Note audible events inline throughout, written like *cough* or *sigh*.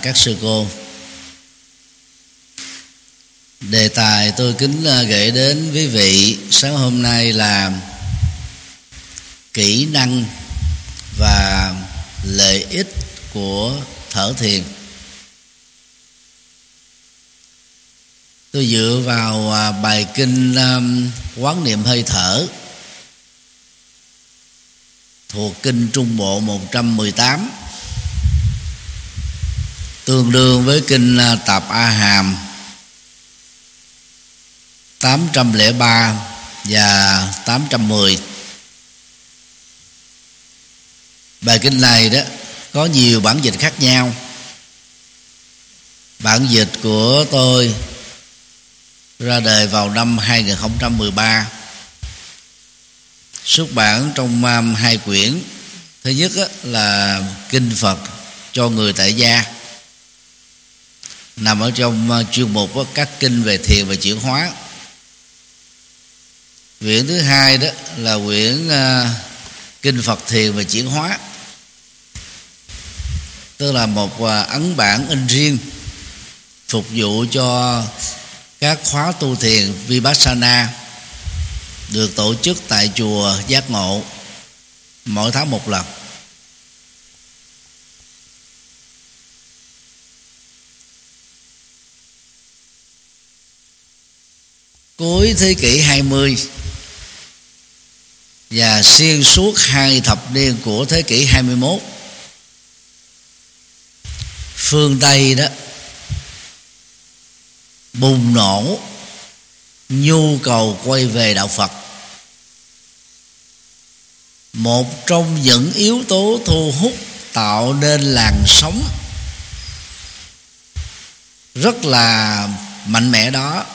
và các sư cô. Đề tài tôi kính à, gửi đến quý vị sáng hôm nay là kỹ năng và lợi ích của thở thiền. Tôi dựa vào à, bài kinh à, quán niệm hơi thở thuộc kinh Trung Bộ 118 tương đương với kinh à, Tạp A Hàm 803 và 810 bài kinh này đó có nhiều bản dịch khác nhau. Bản dịch của tôi ra đời vào năm 2013 xuất bản trong à, hai quyển. Thứ nhất là kinh Phật cho người tại gia nằm ở trong ờ, chuyên mục các kinh về thiền và chuyển hóa. Quyển thứ hai đó là quyển uh, kinh Phật thiền và chuyển hóa. Tức là một uh, ấn bản in riêng phục vụ cho các khóa tu thiền vipassana được tổ chức tại chùa giác ngộ mỗi tháng một lần. Cuối thế kỷ 20 và xuyên suốt hai thập niên của thế kỷ 21 phương Tây đó bùng nổ nhu cầu quay về đạo Phật. Một trong những yếu tố thu hút tạo nên làn sóng rất là mạnh mẽ đó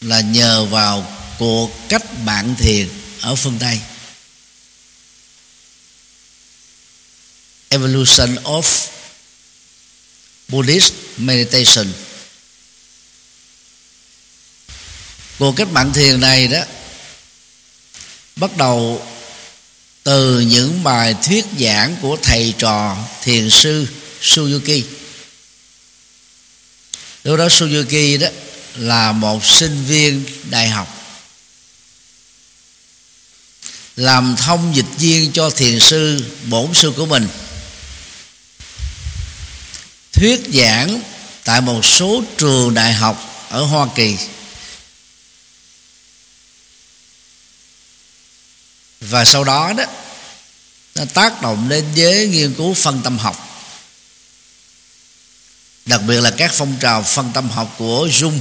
là nhờ vào cuộc cách bạn thiền ở phương Tây. Evolution of Buddhist Meditation. Cuộc cách mạng thiền này đó bắt đầu từ những bài thuyết giảng của thầy trò thiền sư Suzuki lúc đó Suzuki đó là một sinh viên đại học. Làm thông dịch viên cho thiền sư, bổn sư của mình. Thuyết giảng tại một số trường đại học ở Hoa Kỳ. Và sau đó đó, nó tác động đến giới nghiên cứu phân tâm học. Đặc biệt là các phong trào phân tâm học của Jung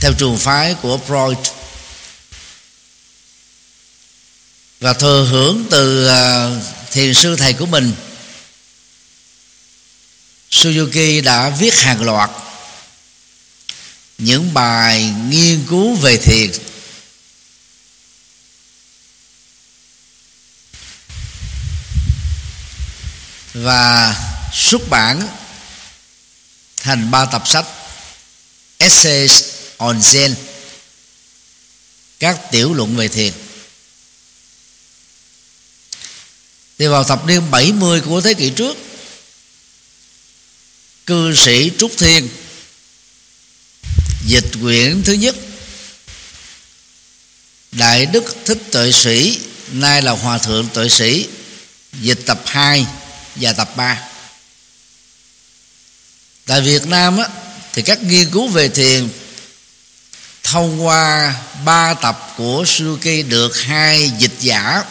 theo trường phái của Freud, và thừa hưởng từ à, thiền sư thầy của mình, Suzuki đã viết hàng loạt những bài nghiên cứu về thiền. Và xuất bản thành ba tập sách, Essays on Zen các tiểu luận về thiền. Thì vào thập niên 70 của thế kỷ trước cư sĩ Trúc Thiên dịch quyển thứ nhất Đại Đức Thích Tuệ Sĩ nay là Hòa Thượng Tuệ Sĩ dịch tập 2 và tập 3 tại Việt Nam á, thì các nghiên cứu về thiền thông qua ba tập của Suzuki được hai dịch giả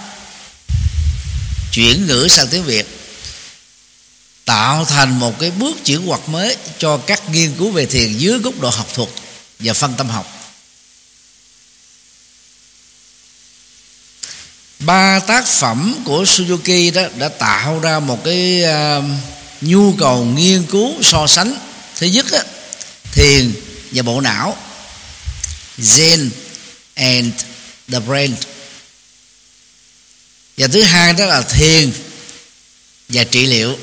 chuyển ngữ sang tiếng Việt tạo thành một cái bước chuyển hoạt mới cho các nghiên cứu về thiền dưới góc độ học thuật và phân tâm học. Ba tác phẩm của Suzuki đó đã tạo ra một cái uh, nhu cầu nghiên cứu so sánh. Thứ nhất á, thiền và bộ não. Zen and the brain và thứ hai đó là thiền và trị liệu.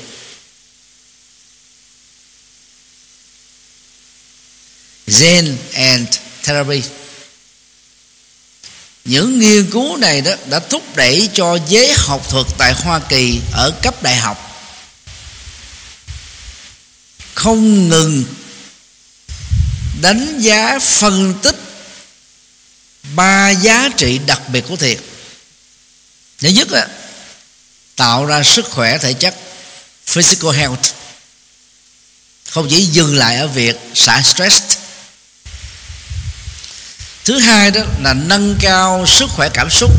Zen and Therapy. Những nghiên cứu này đó đã thúc đẩy cho giới học thuật tại Hoa Kỳ ở cấp đại học. Không ngừng đánh giá, phân tích ba giá trị đặc biệt của thiền thứ nhất là tạo ra sức khỏe thể chất, physical health. Không chỉ dừng lại ở việc xả stress. Thứ hai đó là nâng cao sức khỏe cảm xúc,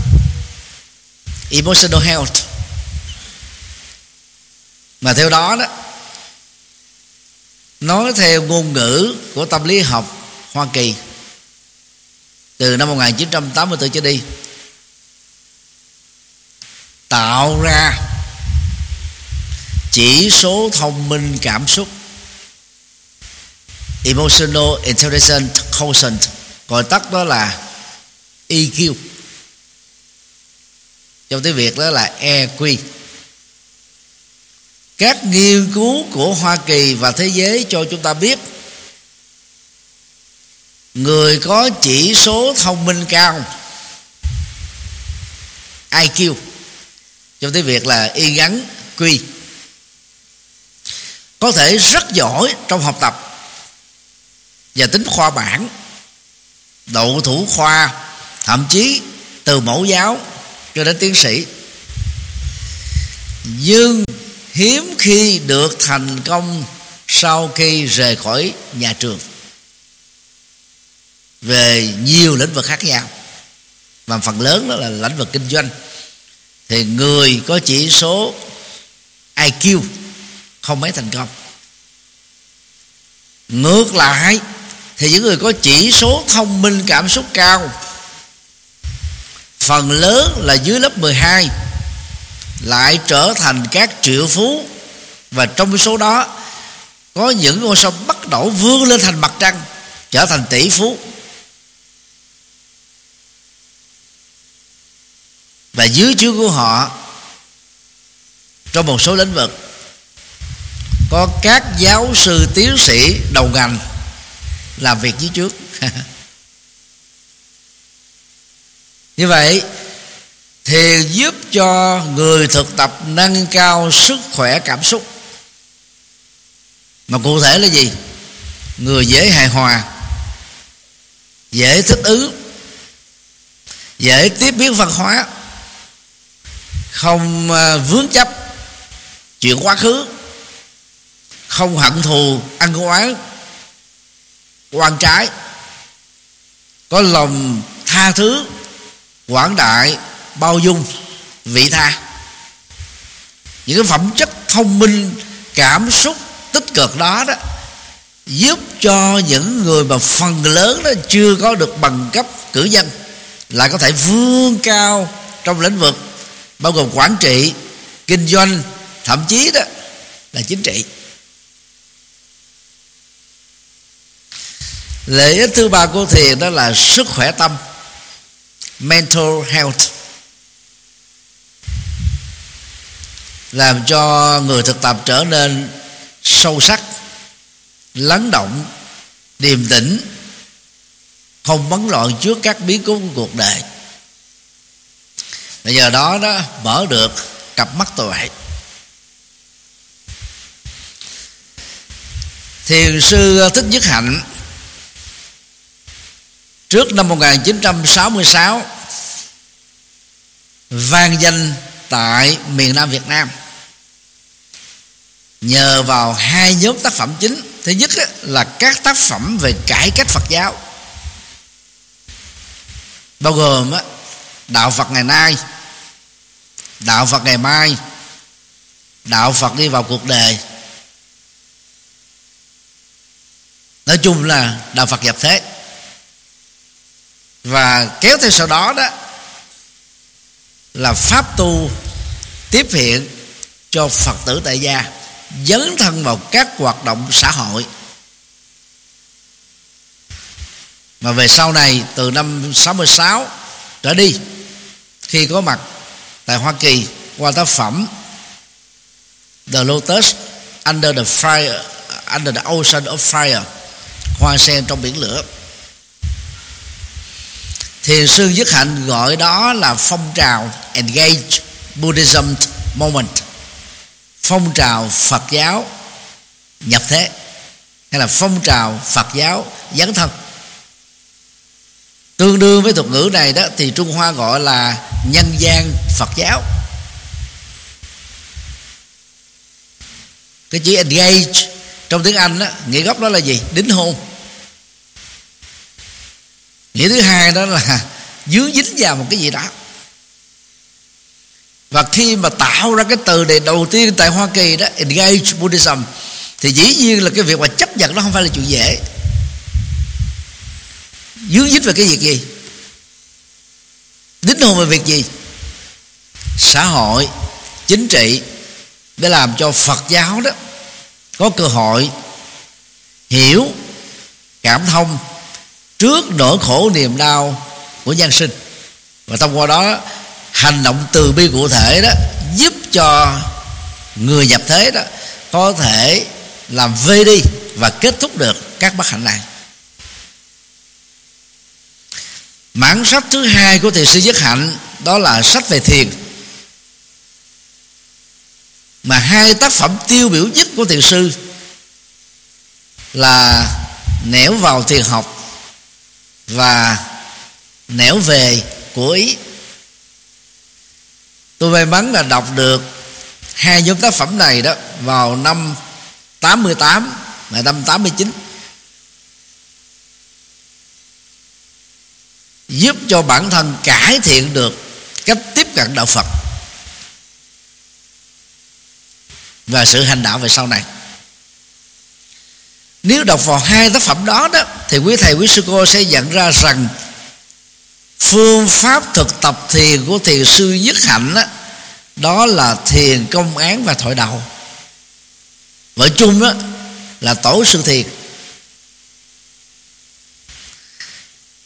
emotional health. Mà theo đó đó, nói theo ngôn ngữ của tâm lý học Hoa Kỳ từ năm 1984 trở đi, tạo ra chỉ số thông minh cảm xúc. Emotional intelligence quotient, gọi tắt đó là EQ trong tiếng Việt đó là EQ các nghiên cứu của Hoa Kỳ và thế giới cho chúng ta biết người có chỉ số thông minh cao IQ trong tiếng Việt là y gắn quy có thể rất giỏi trong học tập và tính khoa bản đậu thủ khoa, thậm chí từ mẫu giáo cho đến tiến sĩ. Nhưng hiếm khi được thành công sau khi rời khỏi nhà trường về nhiều lĩnh vực khác nhau. Và phần lớn đó là lĩnh vực kinh doanh. Thì người có chỉ số IQ không mấy thành công. Ngược lại, thì những người có chỉ số thông minh cảm xúc cao, phần lớn là dưới lớp 12 lại trở thành các triệu phú. Và trong số đó, có những ngôi sao bắt đầu vươn lên thành mặt trăng, trở thành tỷ phú. Và dưới chứa của họ, trong một số lĩnh vực, có các giáo sư tiến sĩ đầu ngành làm việc dưới trước. *laughs* Như vậy, thì giúp cho người thực tập nâng cao sức khỏe cảm xúc. Mà cụ thể là gì? Người dễ hài hòa, dễ thích ứng, dễ tiếp biến văn hóa không ờ, vướng chấp chuyện quá khứ, không hận thù, ăn oán quan trái có lòng tha thứ, quảng đại, bao dung, vị tha. Những cái phẩm chất thông minh, cảm xúc tích cực đó đó, giúp cho những người mà phần lớn đó chưa có được bằng cấp cử nhân lại có thể vươn cao trong lĩnh vực bao gồm quản trị, kinh doanh, thậm chí đó là chính trị. Lợi ích thứ ba của thiền đó là sức khỏe tâm, mental health. Làm cho người thực tập trở nên sâu sắc, lắng động, điềm tĩnh, không bấn loạn trước các biến cố của cuộc đời và nhờ đó đó, mở được cặp mắt tuệ thiền sư thích nhất hạnh, trước năm 1966 vang danh tại miền Nam Việt Nam. Nhờ vào hai nhóm tác phẩm chính, thứ nhất là các tác phẩm về cải cách Phật giáo, bao gồm đạo Phật ngày nay đạo Phật ngày mai. Đạo Phật đi vào cuộc đời. Nói chung là đạo Phật nhập thế. Và kéo theo sau đó đó là pháp tu tiếp hiện cho phật tử tại gia, dấn thân vào các hoạt động xã hội. Mà về sau này, từ năm 66 trở đi, khi có mặt tại Hoa Kỳ, qua tác phẩm The Lotus, Under the Fire, Under the Ocean of Fire, Hoa sen trong biển lửa. Thiền sư Dứt Hạnh gọi đó là phong trào Engage Buddhism Moment, Phong trào Phật giáo nhập thế, hay là phong trào Phật giáo dấn thân tương đương với thuật ngữ này đó thì Trung Hoa gọi là nhân gian Phật giáo. Cái chữ engage trong tiếng Anh đó, nghĩa gốc đó là gì? Đính hôn. Nghĩa thứ hai đó là *laughs* dướng dính vào một cái gì đó. Và khi mà tạo ra cái từ này đầu tiên tại Hoa Kỳ đó engage Buddhism thì dĩ nhiên là cái việc mà chấp nhận nó không phải là chuyện dễ dướng dính về cái việc gì? Đính hôn về việc gì? Xã hội, chính trị để làm cho phật giáo đó có cơ hội hiểu, cảm thông trước nỗi khổ niềm đau của nhân sinh. Và thông qua đó, hành động từ bi cụ thể đó giúp cho người nhập thế đó có thể làm vê đi và kết thúc được các bất hạnh này. Mảng sách thứ hai của thiền sư Nhất Hạnh, Đó là sách về thiền. Mà hai tác phẩm tiêu biểu nhất của thiền sư Là Nẻo vào thiền học Và Nẻo về của Ý. Tôi may mắn là đọc được Hai nhóm tác phẩm này đó Vào năm 88 Và năm 89 giúp cho bản thân cải thiện được cách tiếp cận đạo Phật và sự hành đạo về sau này. Nếu đọc vào hai tác phẩm đó đó thì quý thầy quý sư cô sẽ nhận ra rằng phương pháp thực tập thiền của thiền sư nhất hạnh đó, đó là thiền công án và thoại đầu vợ chung đó là tổ sư thiền.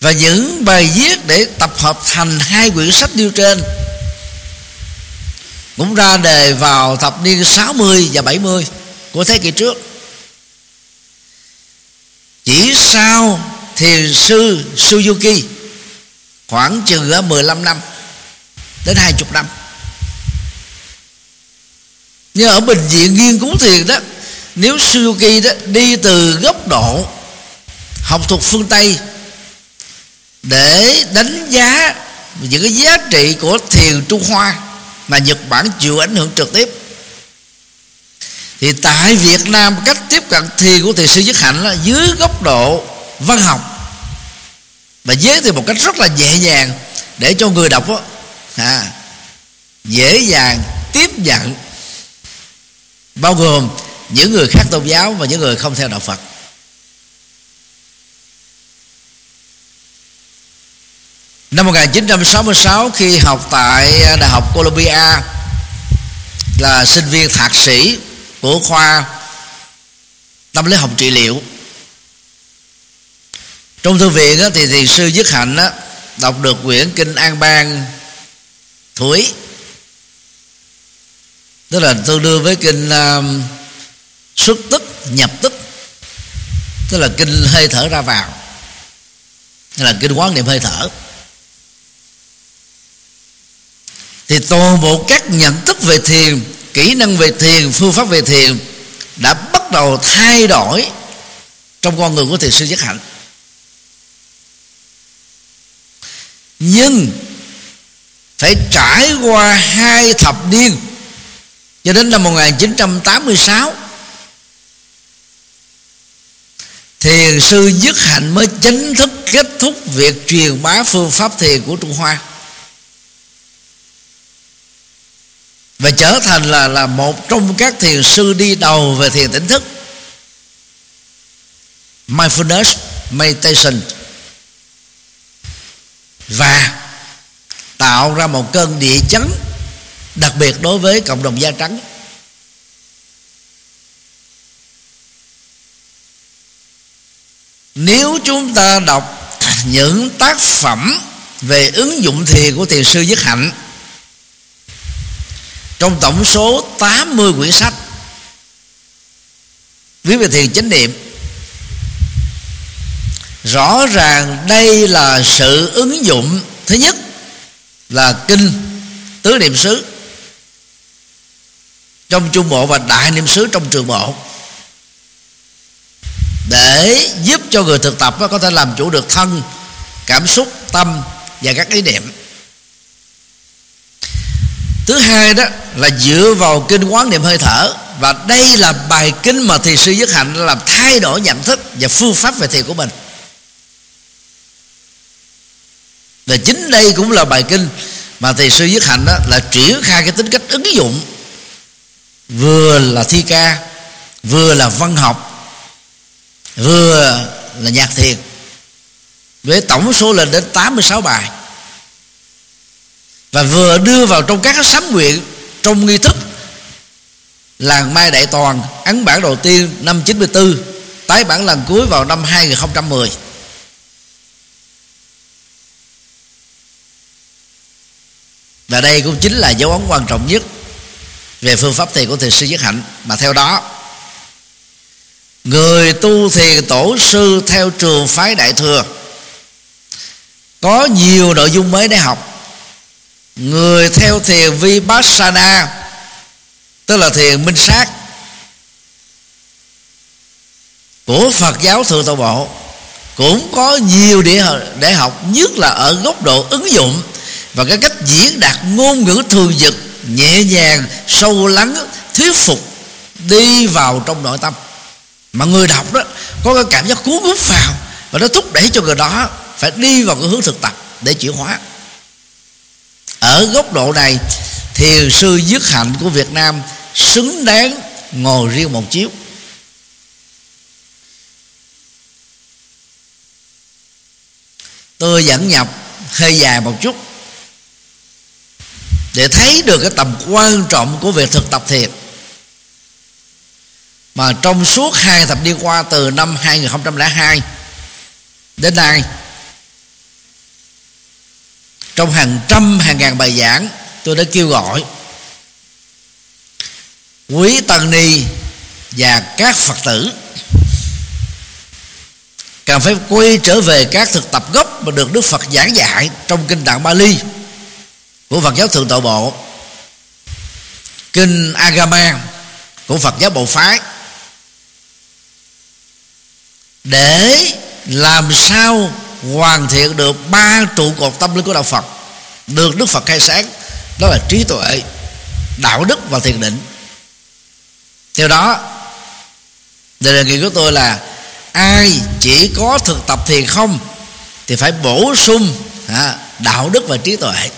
Và những bài viết để tập hợp thành hai quyển sách nêu trên. Cũng ra đề vào thập niên 60 và 70 của thế kỷ trước. Chỉ sau thiền sư Suzuki, khoảng chừng 15 năm đến 20 năm. Nhưng ở bệnh viện nghiên cứu thiền đó, nếu Suzuki đó đi từ góc độ học thuật phương Tây để đánh giá những cái giá trị của thiền Trung Hoa mà Nhật Bản chịu ảnh hưởng trực tiếp. Thì tại Việt Nam cách tiếp cận thiền của thiền sư Nhất Hạnh là dưới góc độ văn học. Và giới thiệu một cách rất là nhẹ nhàng để cho người đọc đó, à, dễ dàng tiếp nhận. Bao gồm những người khác tôn giáo và những người không theo đạo Phật. Năm 1966 khi học tại à, Đại học Columbia, là sinh viên thạc sĩ của khoa tâm lý học trị liệu. Trong thư viện thì thiền sư Dứt Hạnh đọc được quyển kinh An Bang Thủy. Tức là tương đương với kinh à, xuất tức, nhập tức. Tức là kinh hơi thở ra vào. Tức là kinh quán niệm hơi thở. Thì toàn bộ các nhận thức về thiền, kỹ năng về thiền, phương pháp về thiền đã bắt đầu thay đổi trong con người của thiền sư giác hạnh. Nhưng phải trải qua hai thập niên cho đến năm 1986 thiền sư dứt hạnh mới chính thức kết thúc việc truyền bá phương pháp thiền của Trung Hoa. Và trở thành là là một trong các thiền sư đi đầu về thiền tỉnh thức. Mindfulness, meditation. Và tạo ra một cơn địa chấn, đặc biệt đối với cộng đồng da trắng. Nếu chúng ta đọc những tác phẩm về ứng dụng thiền của thiền sư Nhất Hạnh trong tổng số 80 quyển sách viết về thiền chánh niệm, rõ ràng đây là sự ứng dụng. Thứ nhất là kinh tứ niệm xứ. Trong trung bộ và đại niệm xứ trong trường bộ để giúp cho người thực tập có thể làm chủ được thân, cảm xúc, tâm và các ý niệm thứ hai đó là dựa vào kinh quán niệm hơi thở. Và đây là bài kinh mà thiền sư nhất hạnh làm thay đổi nhận thức và phương pháp về thiền của mình. Và chính đây cũng là bài kinh mà thầy sư nhất hạnh đó là triển khai cái tính cách ứng dụng. Vừa là thi ca, vừa là văn học, vừa là nhạc thiền, với tổng số lên đến 86 bài và vừa đưa vào trong các sám nguyện trong nghi thức làng Mai Đại Toàn, ấn bản đầu tiên, năm 94 tái bản lần cuối vào năm 2010 và đây cũng chính là dấu ấn quan trọng nhất về phương pháp thiền của thiền sư nhất hạnh. Mà theo đó, người tu thiền tổ sư theo trường phái đại thừa có nhiều nội dung mới để học người theo thiền vipassana, tức là thiền minh sát, của Phật giáo thượng tọa bộ, cũng có nhiều địa để học, nhất là ở góc độ ứng dụng và cái cách diễn đạt ngôn ngữ thường dực nhẹ nhàng, sâu lắng, thuyết phục đi vào trong nội tâm. Mà người đọc đó, có cái cảm giác cuốn hút vào và nó thúc đẩy cho người đó phải đi vào cái hướng thực tập để chuyển hóa ở góc độ này thiền sư dứt hạnh của Việt Nam xứng đáng ngồi riêng một chiếu. Tôi dẫn nhập hơi dài một chút để thấy được cái tầm quan trọng của việc thực tập thiền. Mà trong suốt hai thập niên qua, từ năm 2002 đến nay trong hàng trăm, hàng ngàn bài giảng, tôi đã kêu gọi quý tăng ni và các phật tử cần phải quay trở về các thực tập gốc mà được đức phật giảng dạy trong kinh tạng bali của phật giáo thượng tọa bộ. Kinh agama của phật giáo bộ phái để làm sao hoàn thiện được ba trụ cột tâm linh của đạo Phật. Được Đức Phật khai sáng đó là trí tuệ đạo đức và thiền định. Theo đó đề nghị của tôi là ai chỉ có thực tập thiền không thì phải bổ sung à, đạo đức và trí tuệ.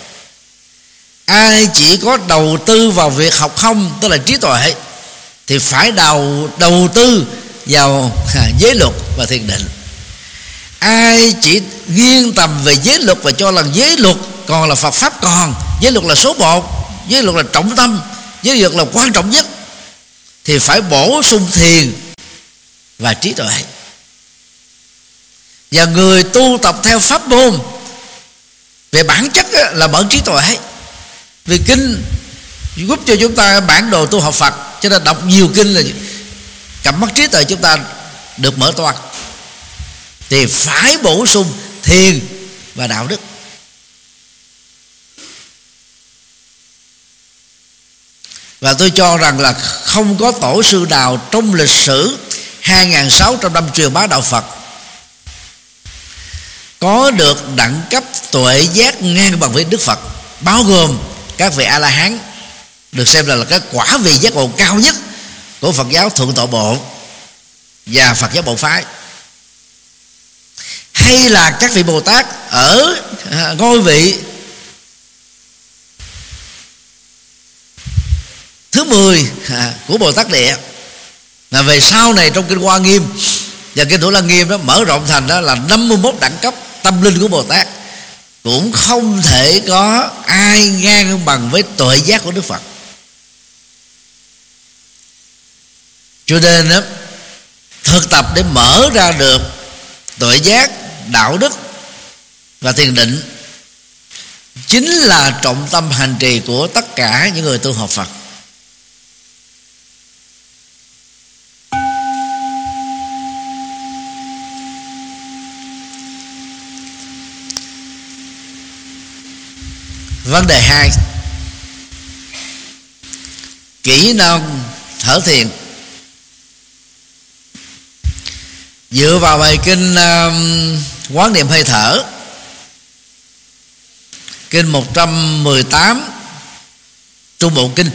Ai chỉ có đầu tư vào việc học không tức là trí tuệ thì phải đầu đầu tư vào à, giới luật và thiền định ai chỉ nghiêng tầm về giới luật và cho là giới luật còn là Phật pháp còn, giới luật là số một, giới luật là trọng tâm, giới luật là quan trọng nhất, thì phải bổ sung thiền và trí tuệ. Và người tu tập theo pháp môn, về bản chất là mở trí tuệ. Vì kinh giúp cho chúng ta bản đồ tu học Phật, cho nên đọc nhiều kinh là cặp mắt trí tuệ chúng ta được mở toan thì phải bổ sung thiền và đạo đức. Và tôi cho rằng là không có tổ sư nào trong lịch sử 2.600 năm truyền bá đạo Phật có được đẳng cấp tuệ giác ngang bằng với Đức Phật bao gồm các vị A La Hán được xem là, là cái quả vị giác ngộ cao nhất của Phật giáo Thượng Tọa Bộ và Phật giáo Bộ phái hay là các vị Bồ Tát ở à, ngôi vị thứ 10 à, của Bồ Tát Địa. Là về sau này trong kinh Hoa Nghiêm và kinh Thủ Lăng Nghiêm đó mở rộng thành đó là 51 đẳng cấp tâm linh của Bồ Tát cũng không thể có ai ngang bằng với tuệ giác của Đức Phật. Cho nên đó, thực tập để mở ra được tuệ giác đạo đức và thiền định chính là trọng tâm hành trì của tất cả những người tu học Phật. Vấn đề hai, kỹ năng thở thiền. Dựa vào bài kinh uh, quán niệm hơi thở. Kinh 118 trung bộ kinh.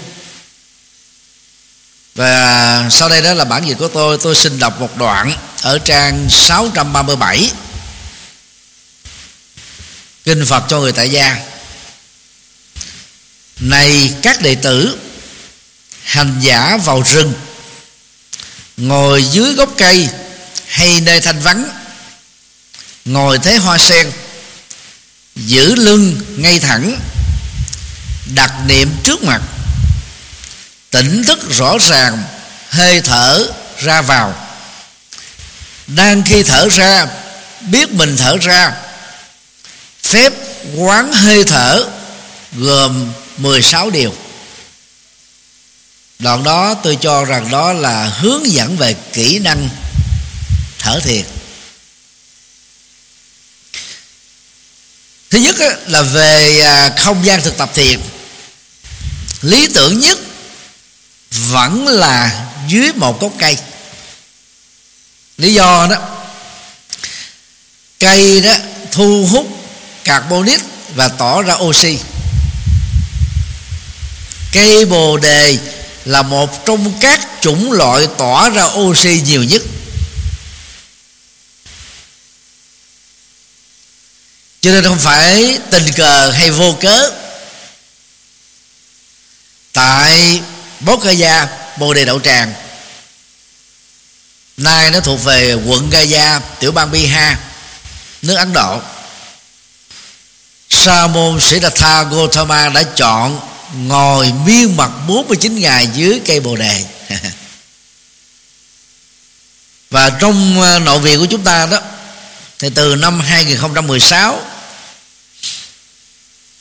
Và sau đây đó là bản dịch của tôi. Tôi xin đọc một đoạn ở trang 637 kinh Phật cho người tại gia. Này các đệ tử hành giả vào rừng ngồi dưới gốc cây hay nơi thanh vắng, ngồi thế hoa sen, giữ lưng ngay thẳng, đặt niệm trước mặt. Tỉnh thức rõ ràng, hơi thở ra vào. Đang khi thở ra, biết mình thở ra. Phép quán hơi thở gồm 16 điều. Đoạn đó tôi cho rằng đó là hướng dẫn về kỹ năng thở thiền thứ nhất là về à, không gian thực tập thiền. Lý tưởng nhất vẫn là dưới một gốc cây. Lý do đó, cây đó thu hút carbonic và tỏ ra oxy. Cây bồ đề là một trong các chủng loại tỏa ra oxy nhiều nhất. Cho nên không phải tình cờ hay vô cớ. Tại bốt gia, bồ đề đậu tràng. Nay nó thuộc về quận Gaya tiểu bang Bihar, nước Ấn Độ. Sa môn Sĩ Đà Tha gotama đã chọn ngồi miên mặt 49 ngày dưới cây bồ đề. *laughs* Và trong à, nội viện của chúng ta đó thì từ năm 2016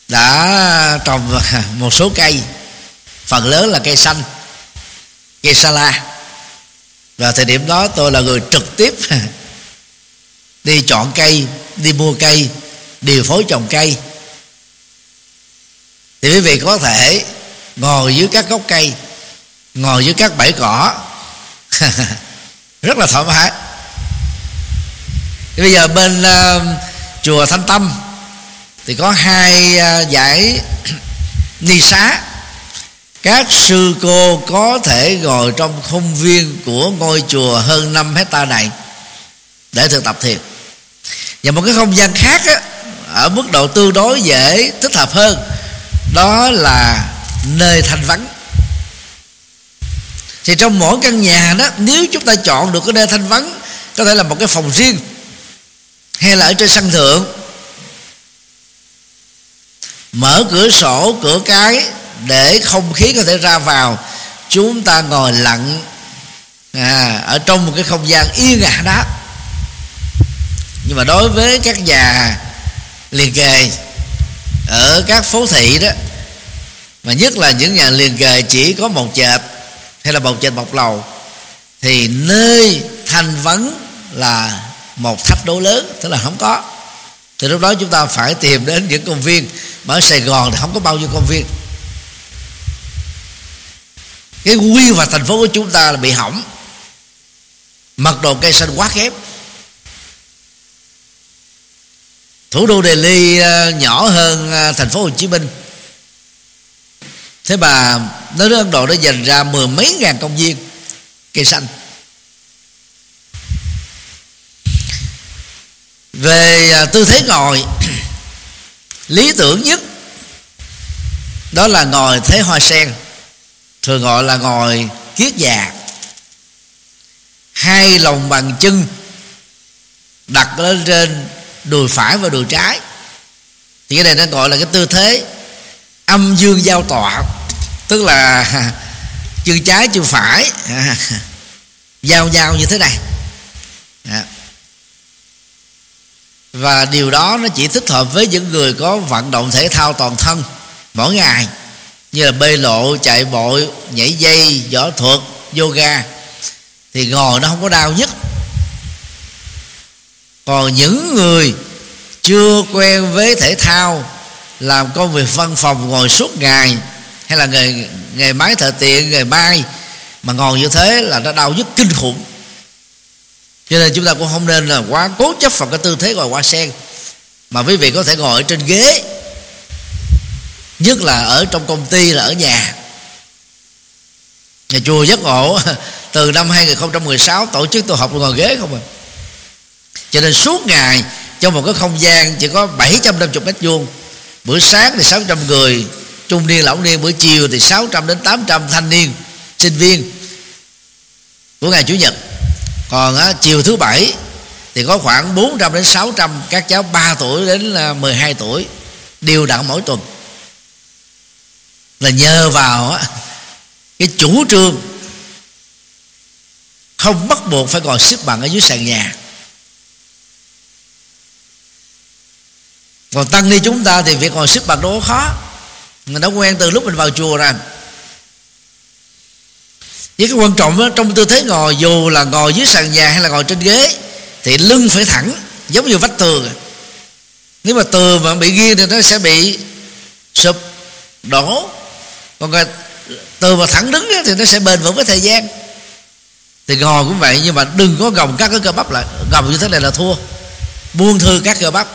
đã trồng *laughs* một số cây. Phần lớn là cây xanh, cây sala và thời điểm đó tôi là người trực tiếp *laughs* đi chọn cây, đi mua cây điều phối trồng cây. Thì quý vị có thể ngồi dưới các gốc cây, ngồi dưới các bãi cỏ. *laughs* Rất là thoải mái thì bây giờ bên uh, chùa thanh tâm thì có hai ờ, uh, *clears throat* giải ni xá. Các sư cô có thể ngồi trong không viên của ngôi chùa hơn 5 hecta này để thực tập thiền. Và một cái không gian khác á, ở mức độ tương đối dễ thích hợp hơn đó là nơi thanh vắng. Thì trong mỗi căn nhà đó nếu chúng ta chọn được cái nơi thanh vắng có thể là một cái phòng riêng hay là ở trên sân thượng? Mở cửa sổ cửa cái để không khí có thể ra vào. Chúng ta ngồi lặng à, ở trong một cái không gian yên ả đó. Nhưng mà đối với các nhà liền kề ở các phố thị đó mà nhất là những nhà liền kề chỉ có một chệt hay là một chệt một lầu thì nơi thanh vấn là một thách đố lớn, tức là không có. Thì lúc đó chúng ta phải tìm đến những công viên mà ở Sài Gòn thì không có bao nhiêu công viên. Cái quy hoạch thành phố của chúng ta là bị hỏng. Mật độ cây xanh quá kém. Thủ đô Delhi ờ, nhỏ hơn ờ, thành phố Hồ Chí Minh. Thế mà nước Ấn Độ đã dành ra mười mấy ngàn công viên cây xanh. Về à, tư thế ngồi, *clears throat* lý tưởng nhất, đó là ngồi thế hoa sen, thường gọi là ngồi kiết già. Hai lòng bằng chân đặt lên trên đùi phải và đùi trái. Thì cái này nó gọi là cái tư thế âm dương giao tọa, tức là *laughs* chân trái, chân phải, *laughs* giao giao như thế này và điều đó nó chỉ thích hợp với những người có vận động thể thao toàn thân mỗi ngày. Như là bơi lộ chạy bộ nhảy dây, võ thuật, yoga. Thì ngồi nó không có đau nhất. Còn những người chưa quen với thể thao, làm công việc văn phòng ngồi suốt ngày, hay là nghề nghề máy thợ tiện, nghề mai mà ngồi như thế là nó đau nhất kinh khủng cho nên chúng ta cũng không nên là quá cố chấp vào cái tư thế ngồi hoa sen. Mà quý vị có thể ngồi ở trên ghế, nhất là ở trong công ty là ở nhà. Nhà chùa giấc ngộ *laughs* từ năm 2016 tổ chức tôi học ngồi ghế không à. Cho nên suốt ngày, trong một cái không gian chỉ có 750 mét vuông bữa sáng thì 600 người, trung niên, lão niên, buổi chiều thì 600 đến 800 thanh niên, sinh viên của ngày chủ nhật còn á, chiều thứ bảy thì có khoảng 400 đến 600 các cháu 3 tuổi đến ờ, 12 tuổi đều đặn mỗi tuần. Là nhờ vào á, cái chủ trương không bắt buộc phải còn xếp bằng ở dưới sàn nhà. Còn tăng ni chúng ta thì việc ngồi xếp bằng đâu có khó. Mình đã quen từ lúc mình vào chùa rồi với cái quan trọng đó, trong tư thế ngồi dù là ngồi dưới sàn nhà hay là ngồi trên ghế thì lưng phải thẳng giống như vách tường à. nếu mà tường mà bị nghiêng thì nó sẽ bị sụp đổ. Còn tường mà thẳng đứng thì nó sẽ bền vững với thời gian. Thì ngồi cũng vậy nhưng mà đừng có gồng các cái cơ bắp lại. Gồng như thế này là thua. Buông thư các cơ bắp.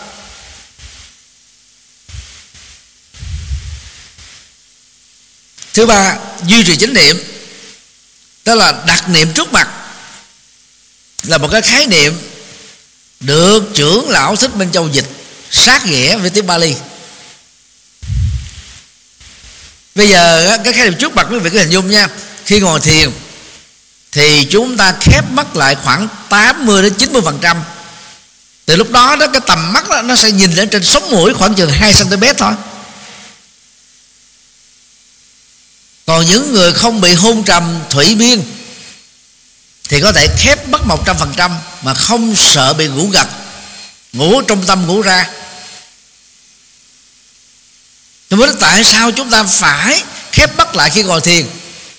Thứ ba duy trì chánh niệm đó là đặt niệm trước mặt. Là một cái khái niệm được trưởng lão thích minh châu dịch sát nghĩa với tiếng Bali. Bây giờ cái khái niệm trước mặt quý vị cứ hình dung nha. Khi ngồi thiền thì chúng ta khép mắt lại khoảng 80 đến 90 phần trăm. Từ lúc đó đó cái tầm mắt đó, nó sẽ nhìn lên trên sống mũi khoảng chừng 2 cm thôi. Còn những người không bị hôn trầm thủy biên thì có thể khép mắt một trăm phần trăm mà không sợ bị ngủ gật ngủ trong tâm ngủ ra. Nhưng mà tại sao chúng ta phải khép mắt lại khi ngồi thiền?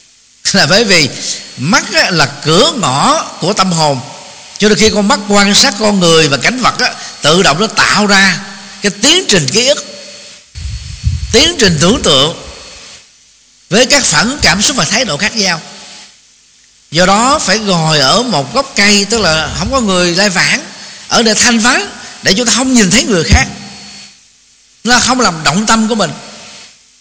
*laughs* Là bởi vì mắt là cửa ngõ của tâm hồn cho nên khi con mắt quan sát con người và cảnh vật á, tự động nó tạo ra cái tiến trình ký ức tiến trình tưởng tượng với các phản cảm xúc và thái độ khác nhau. Do đó phải ngồi ở một gốc cây, tức là không có người lai vãng, ở nơi thanh vắng, để chúng ta không nhìn thấy người khác. Nó không làm động tâm của mình.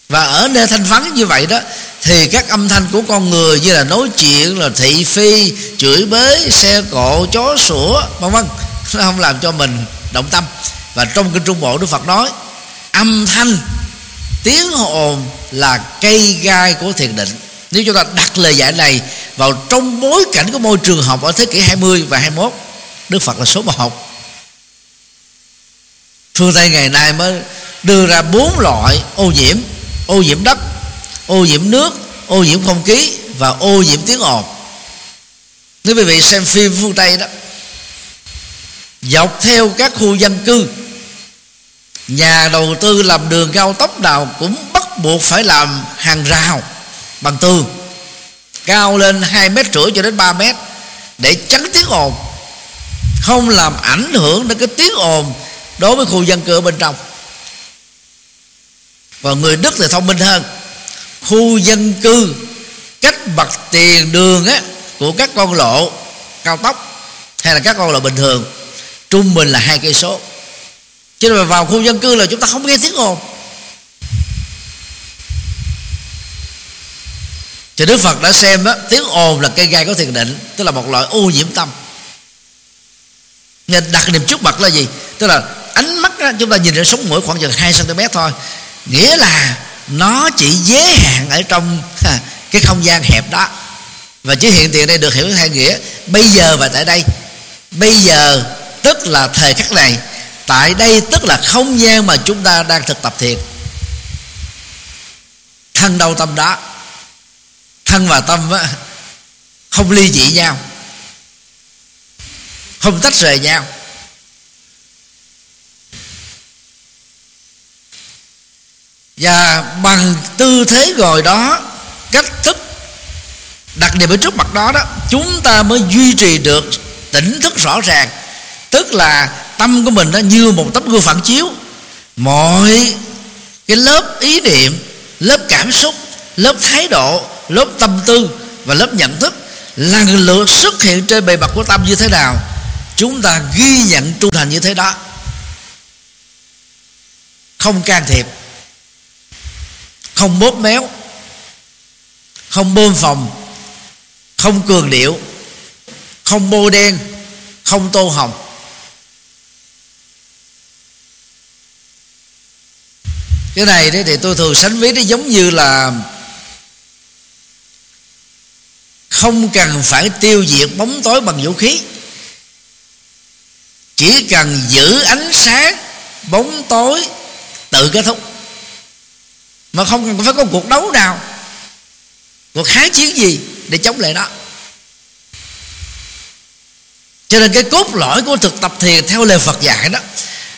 Và ở nơi thanh vắng như vậy đó, thì các âm thanh của con người như là nói chuyện, là thị phi, chửi bới, xe cộ, chó sủa, vân vân, nó không làm cho mình động tâm. Và trong kinh trung bộ đức phật nói, âm thanh tiếng ồn là cây gai của thiền định. Nếu chúng ta đặt lời giải này vào trong bối cảnh của môi trường học ở thế kỷ 20 và 21 Đức Phật là số 1 Phương Tây ngày nay mới đưa ra bốn loại ô nhiễm Ô nhiễm đất, ô nhiễm nước, ô nhiễm không khí và ô nhiễm tiếng ồn Nếu quý vị xem phim phương Tây đó Dọc theo các khu dân cư Nhà đầu tư làm đường cao tốc nào cũng bắt buộc phải làm hàng rào, bằng tường. Cao lên hai mét rưỡi cho đến 3 mét để chắn tiếng ồn. Không làm ảnh hưởng đến cái tiếng ồn đối với khu dân cư ở bên trong. Và người Đức thì thông minh hơn. Khu dân cư, cách mặt tiền đường á, của các con lộ cao tốc hay là các con lộ bình thường, trung bình là hai cây số cho nên vào khu dân cư là chúng ta không nghe tiếng ồn. Thì đức phật đã xem đó, tiếng ồn là cây gai có thiền định tức là một loại ô nhiễm tâm. Nên đặt niệm trước mặt là gì? Tức là ánh mắt đó, chúng ta nhìn ra sống mũi khoảng chừng 2 cm thôi. Nghĩa là nó chỉ giới hạn ở trong cái không gian hẹp đó. Và chữ hiện tiền đây được hiểu hai nghĩa bây giờ và tại đây. Bây giờ tức là thời khắc này tại đây tức là không gian mà chúng ta đang thực tập thiền. Thân đau tâm đó thân và tâm á, không ly dị nhau không tách rời nhau. Và bằng tư thế ngồi đó cách thức đặc điểm ở trước mặt đó đó chúng ta mới duy trì được tỉnh thức rõ ràng. Tức là tâm của mình nó như một tấm gương phản chiếu. Mọi cái lớp ý niệm, lớp cảm xúc, lớp thái độ, lớp tâm tư và lớp nhận thức lần lượt xuất hiện trên bề mặt của tâm như thế nào, chúng ta ghi nhận trung thành như thế đó. Không can thiệp, không bóp méo, không bơm phòng, không cường điệu, không bôi đen, không tô hồng. Cái này đấy, thì tôi thường sánh ví nó giống như là không cần phải tiêu diệt bóng tối bằng vũ khí. Chỉ cần giữ ánh sáng, bóng tối tự kết thúc. Mà không cần phải có cuộc đấu nào, cuộc kháng chiến gì để chống lại đó. Cho nên cái cốt lõi của thực tập thiền theo lời Phật dạy đó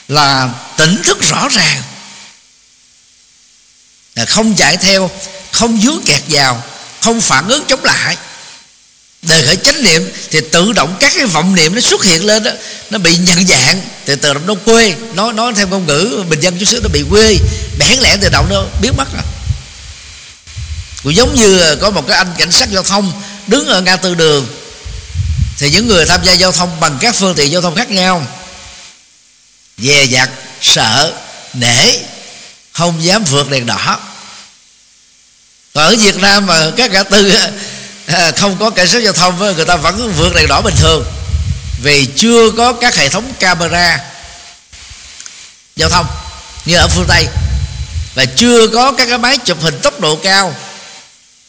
là tỉnh thức rõ ràng không chạy theo, không dướng kẹt vào, không phản ứng chống lại. Đời khởi chánh niệm thì tự động các cái vọng niệm nó xuất hiện lên đó, nó bị nhận dạng. Từ từ động nó quê, nó nói theo ngôn ngữ bình dân chút xíu, nó bị quê bẽn lẽn tự động nó biến mất rồi. Cũng giống như có một cái anh cảnh sát giao thông đứng ở ngã tư đường, thì những người tham gia giao thông bằng các phương tiện giao thông khác nhau, dè dặt, sợ, nể không dám vượt đèn đỏ. Còn ở Việt Nam mà các ngã tư à, không có cảnh sát giao thông người ta vẫn vượt đèn đỏ bình thường. Vì chưa có các hệ thống camera giao thông như ở phương Tây. Và chưa có các cái máy chụp hình tốc độ cao.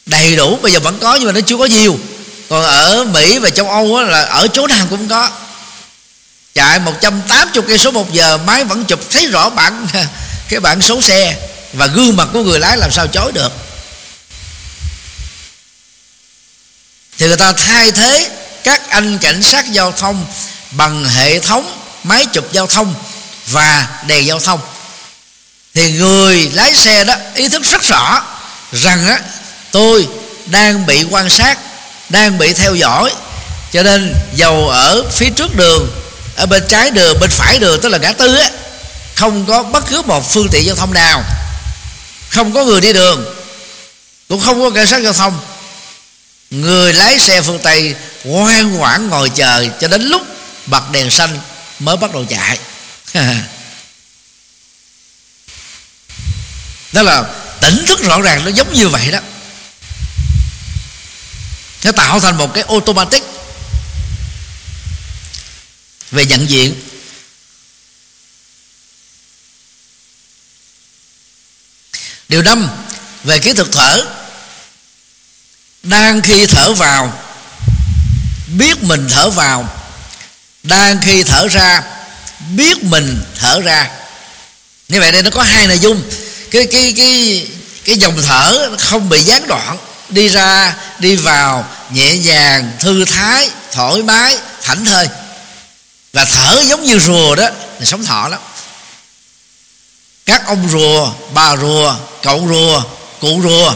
Đầy đủ, bây giờ vẫn có nhưng mà nó chưa có nhiều. Còn ở Mỹ và châu Âu là ở chỗ nào cũng có. Chạy 180 cây số một giờ, máy vẫn chụp thấy rõ bản. *laughs* cái bản số xe và gương mặt của người lái làm sao chối được. Thì người ta thay thế các anh cảnh sát giao thông bằng hệ thống máy chụp giao thông và đèn giao thông. Thì người lái xe đó ý thức rất rõ rằng á, tôi đang bị quan sát, đang bị theo dõi. Cho nên dầu ở phía trước đường, ở bên trái đường, bên phải đường, tức là ngã tư á không có bất cứ một phương tiện giao thông nào. Không có người đi đường. Cũng không có cảnh sát giao thông. Người lái xe phương tây ngoan ngoãn ngồi chờ cho đến lúc bật đèn xanh mới bắt đầu chạy. *laughs* Đó là tỉnh thức rõ ràng, nó giống như vậy đó. Nó tạo thành một cái automatic về nhận diện. Điều năm, về kỹ thuật thở. Đang khi thở vào, biết mình thở vào. Đang khi thở ra, biết mình thở ra. Như vậy đây nó có hai nội dung. Cái cái cái cái dòng thở không bị gián đoạn. Đi ra, đi vào, nhẹ nhàng, thư thái, thoải mái, thảnh thơi. Và thở giống như rùa đó sống thọ lắm các ông rùa, bà rùa, cậu rùa, cụ rùa,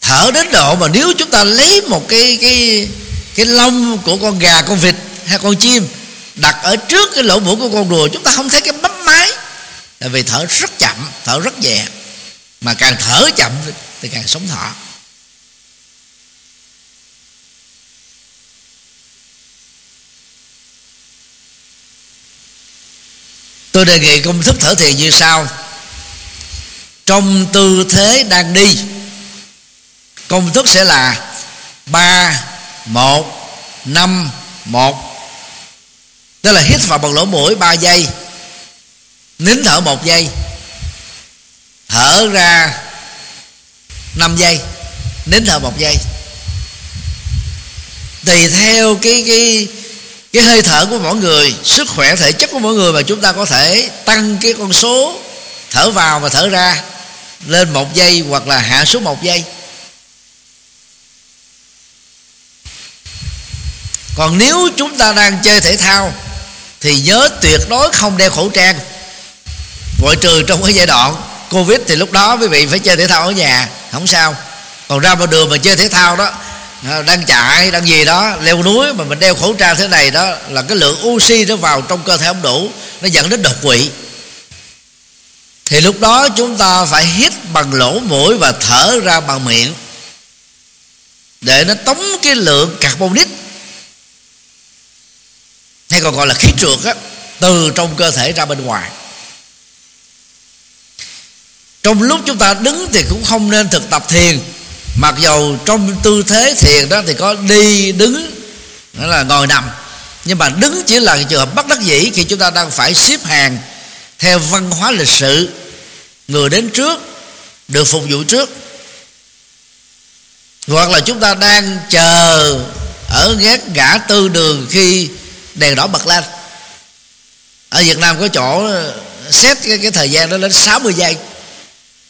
thở đến độ mà nếu chúng ta lấy một cái cái cái lông của con gà, con vịt hay con chim đặt ở trước cái lỗ mũi của con rùa, chúng ta không thấy cái bấm máy tại vì thở rất chậm, thở rất nhẹ. Mà càng thở chậm thì càng sống thọ tôi đề nghị công thức thở thiền như sau. Trong tư thế đang đi, công thức sẽ là ba, một, năm, một. Tức là hít vào bằng lỗ mũi 3 giây, nín thở một giây, thở ra 5 giây, nín thở một giây. Tùy theo cái cái cái hơi thở của mỗi người, sức khỏe thể chất của mỗi người mà chúng ta có thể tăng cái con số thở vào và thở ra lên một giây hoặc là hạ xuống một giây. Còn nếu chúng ta đang chơi thể thao thì nhớ tuyệt đối không đeo khẩu trang. Ngoại trừ trong cái giai đoạn covid thì lúc đó quý vị phải chơi thể thao ở nhà, không sao. Còn ra vào đường mà chơi thể thao đó Ờ, đang chạy, đang gì đó, leo núi mà mình đeo khẩu trang thế này đó là cái lượng oxy nó vào trong cơ thể không đủ, nó dẫn đến đột quỵ. Thì lúc đó chúng ta phải hít bằng lỗ mũi và thở ra bằng miệng để nó tống cái lượng carbonic, hay còn gọi là khí trượt á, từ trong cơ thể ra bên ngoài. Trong lúc chúng ta đứng thì cũng không nên thực tập thiền mặc dầu trong tư thế thiền đó thì có đi đứng đó là ngồi nằm. Nhưng mà đứng chỉ là trường hợp bất đắc dĩ khi chúng ta đang phải xếp hàng theo văn hóa lịch sự. Người đến trước được phục vụ trước. Hoặc là chúng ta đang chờ ở ghét ngã tư đường khi đèn đỏ bật lên. Ở Việt Nam có chỗ xét cái, cái thời gian đó lên 60 giây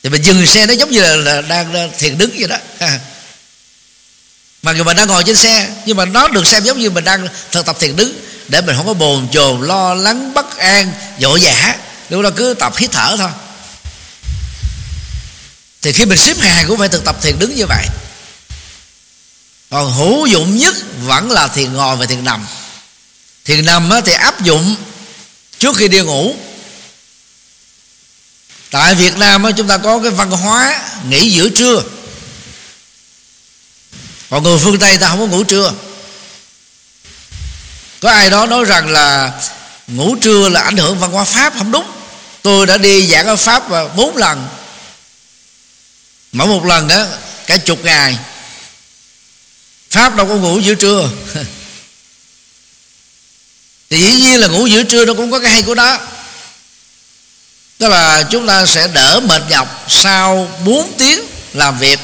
thì mình dừng xe nó giống như là, là đang thiền đứng vậy đó. À. Mà người mình đang ngồi trên xe nhưng mà nó được xem giống như mình đang thực tập thiền đứng để mình không có bồn chồn lo lắng bất an vội vã. Lúc đó cứ tập hít thở thôi. Thì khi mình xếp hàng cũng phải thực tập thiền đứng như vậy. Còn hữu dụng nhất vẫn là thiền ngồi và thiền nằm. Thiền nằm thì áp dụng trước khi đi ngủ tại Việt Nam chúng ta có cái văn hóa nghỉ giữa trưa. Còn người phương Tây ta không có ngủ trưa. Có ai đó nói rằng là ngủ trưa là ảnh hưởng văn hóa Pháp, không đúng. Tôi đã đi giảng ở Pháp à, bốn lần. Mỗi một lần đó cả chục ngày. Pháp đâu có ngủ giữa trưa. *laughs* Thì dĩ nhiên là ngủ giữa trưa nó cũng có cái hay của nó tức là chúng ta sẽ đỡ mệt nhọc sau 4 tiếng làm việc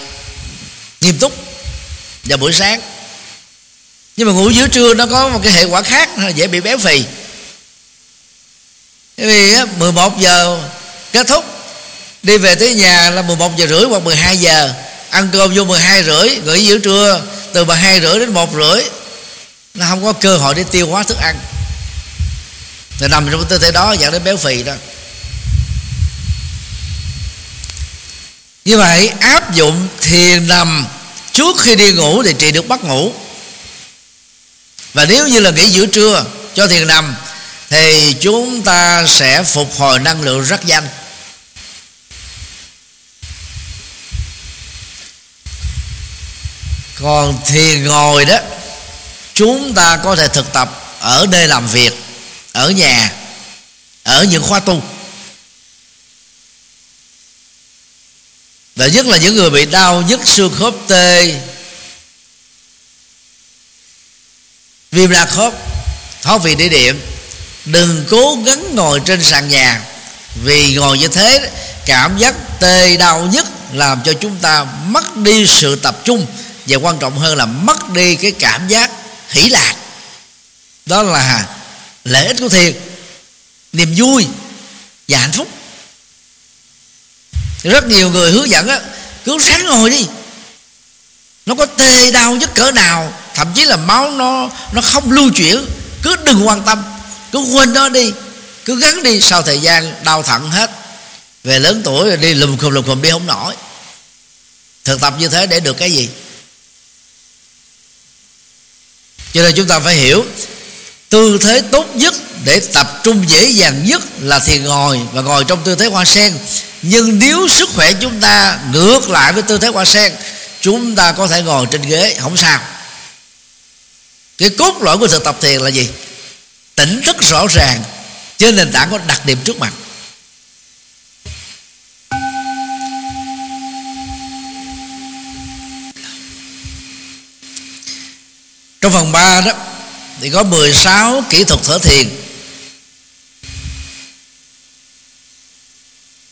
nghiêm túc vào buổi sáng. Nhưng mà ngủ giữa trưa nó có một cái hệ quả khác dễ bị béo phì. Bởi vì 11 giờ kết thúc. Đi về tới nhà là 11 giờ rưỡi hoặc 12 giờ. Ăn cơm vô 12 rưỡi, nghỉ giữa trưa từ 12 rưỡi đến 1 rưỡi. Nó không có cơ hội để tiêu hóa thức ăn. Thì nằm trong tư thế đó dẫn đến béo phì đó. Như vậy, áp dụng thiền nằm trước khi đi ngủ thì trị được bắt ngủ. Và nếu như là nghỉ giữa trưa cho thiền nằm, thì chúng ta sẽ phục hồi năng lượng rất nhanh. Còn thiền ngồi đó, chúng ta có thể thực tập ở nơi làm việc, ở nhà, ở những khóa tu. Và nhất là những người bị đau nhức xương khớp tê viêm ra khớp, thoát vị địa điểm. Đừng cố gắng ngồi trên sàn nhà. Vì ngồi như thế, cảm giác tê đau nhất làm cho chúng ta mất đi sự tập trung và quan trọng hơn là mất đi cái cảm giác hỷ lạc. Đó là lợi ích của thiền niềm vui và hạnh phúc rất nhiều người hướng dẫn á, cứ ráng ngồi đi. Nó có tê đau nhất cỡ nào, thậm chí là máu nó nó không lưu chuyển, cứ đừng quan tâm, cứ quên nó đi, cứ gắn đi, sau thời gian đau thận hết. Về lớn tuổi rồi đi lùm khùm lùm khùm đi không nổi. Thực tập như thế để được cái gì? Cho nên chúng ta phải hiểu, tư thế tốt nhất để tập trung dễ dàng nhất là thiền ngồi, và ngồi trong tư thế hoa sen nhưng nếu sức khỏe chúng ta ngược lại với tư thế hoa sen chúng ta có thể ngồi trên ghế, không sao. Cái cốt lõi của thực tập thiền là gì? Tỉnh rất rõ ràng trên nền tảng có đặc điểm trước mặt. Trong phần 3 đó, thì có 16 kỹ thuật thở thiền.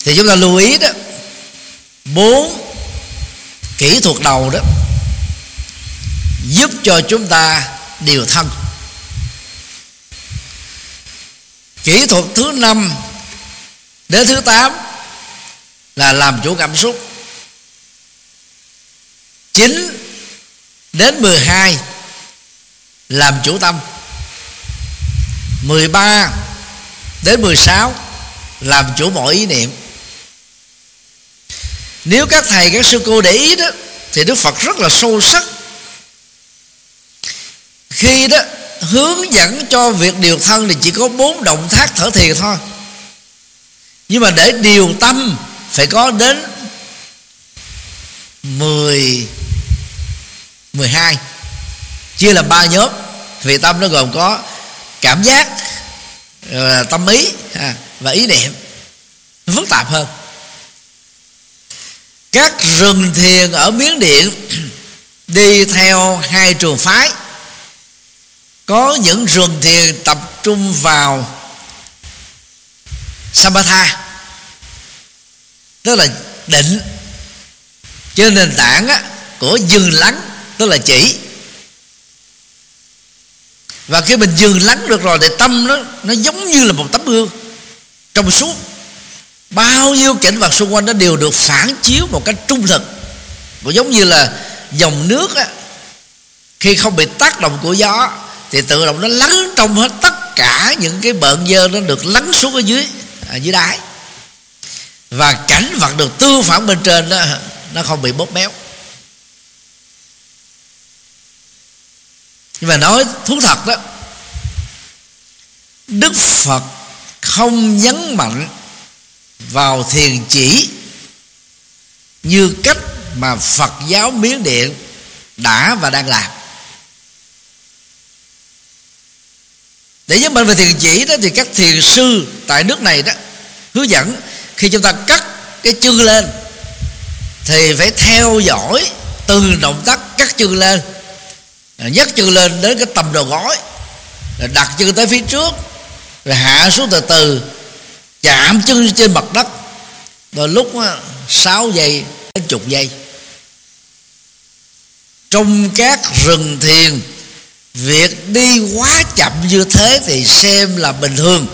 Thì chúng ta lưu ý đó, bốn kỹ thuật đầu đó giúp cho chúng ta điều thân. Kỹ thuật thứ năm đến thứ tám là làm chủ cảm xúc. Chín đến 12 làm chủ tâm. 13 đến 16 làm chủ mọi ý niệm nếu các thầy, các sư cô để ý đó, thì đức phật rất là sâu sắc. Khi đó, hướng dẫn cho việc điều thân thì chỉ có bốn động tác thở thiền thôi. Nhưng mà để điều tâm, phải có đến 10 12 chia làm ba nhóm, vì tâm nó gồm có cảm giác tâm ý và ý niệm. Phức tạp hơn các rừng thiền ở miến điện đi theo hai trường phái. Có những rừng thiền tập trung vào samatha tức là định. Trên nền tảng á, của dừng lắng tức là chỉ. Và khi mình dừng lắng được rồi thì tâm nó nó giống như là một tấm gương trong suốt bao nhiêu cảnh vật xung quanh nó đều được phản chiếu một cách trung thực. Cũng giống như là dòng nước á, khi không bị tác động của gió thì tự động nó lắng trong hết tất cả những cái bợn dơ nó được lắng xuống ở dưới ở dưới đáy. Và cảnh vật được tương phản bên trên đó nó không bị bóp méo. Nhưng mà nói thú thật đó đức phật không nhấn mạnh vào thiền chỉ như cách mà phật giáo miến điện đã và đang làm. Để nhấn mạnh về thiền chỉ đó, thì các thiền sư tại nước này đó hướng dẫn khi chúng ta cắt cái chân lên thì phải theo dõi từng động tác cắt chân lên, nhấc chân lên đến cái tầm đầu gối rồi đặt chân tới phía trước, rồi hạ xuống từ từ chạm chân trên mặt đất. Rồi lúc 6 giây đến chục giây. Trong các rừng thiền, việc đi quá chậm như thế thì xem là bình thường.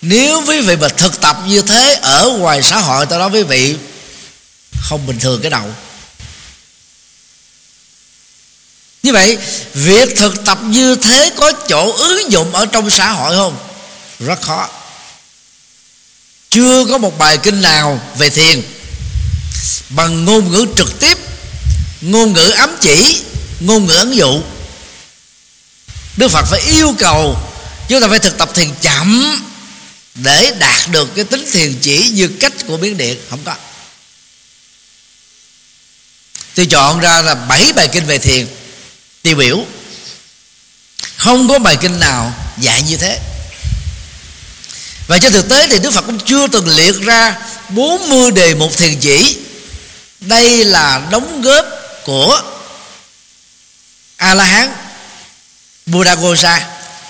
Nếu quý vị mà thực tập như thế ở ngoài xã hội tôi nói quý vị, không bình thường cái đầu. Như vậy, việc thực tập như thế có chỗ ứng dụng ở trong xã hội không? Rất khó chưa có một bài kinh nào về thiền. Bằng ngôn ngữ trực tiếp, ngôn ngữ ám chỉ, ngôn ngữ ấn dụ. Đức phật phải yêu cầu chúng ta phải thực tập thiền chậm để đạt được cái tính thiền chỉ như cách của biến điện. Không có. Tôi chọn ra là bảy bài kinh về thiền tiêu biểu. Không có bài kinh nào dạy như thế và trên thực tế thì Đức Phật cũng chưa từng liệt ra 40 đề mục thiền chỉ. Đây là đóng góp của a la hán buddha gosa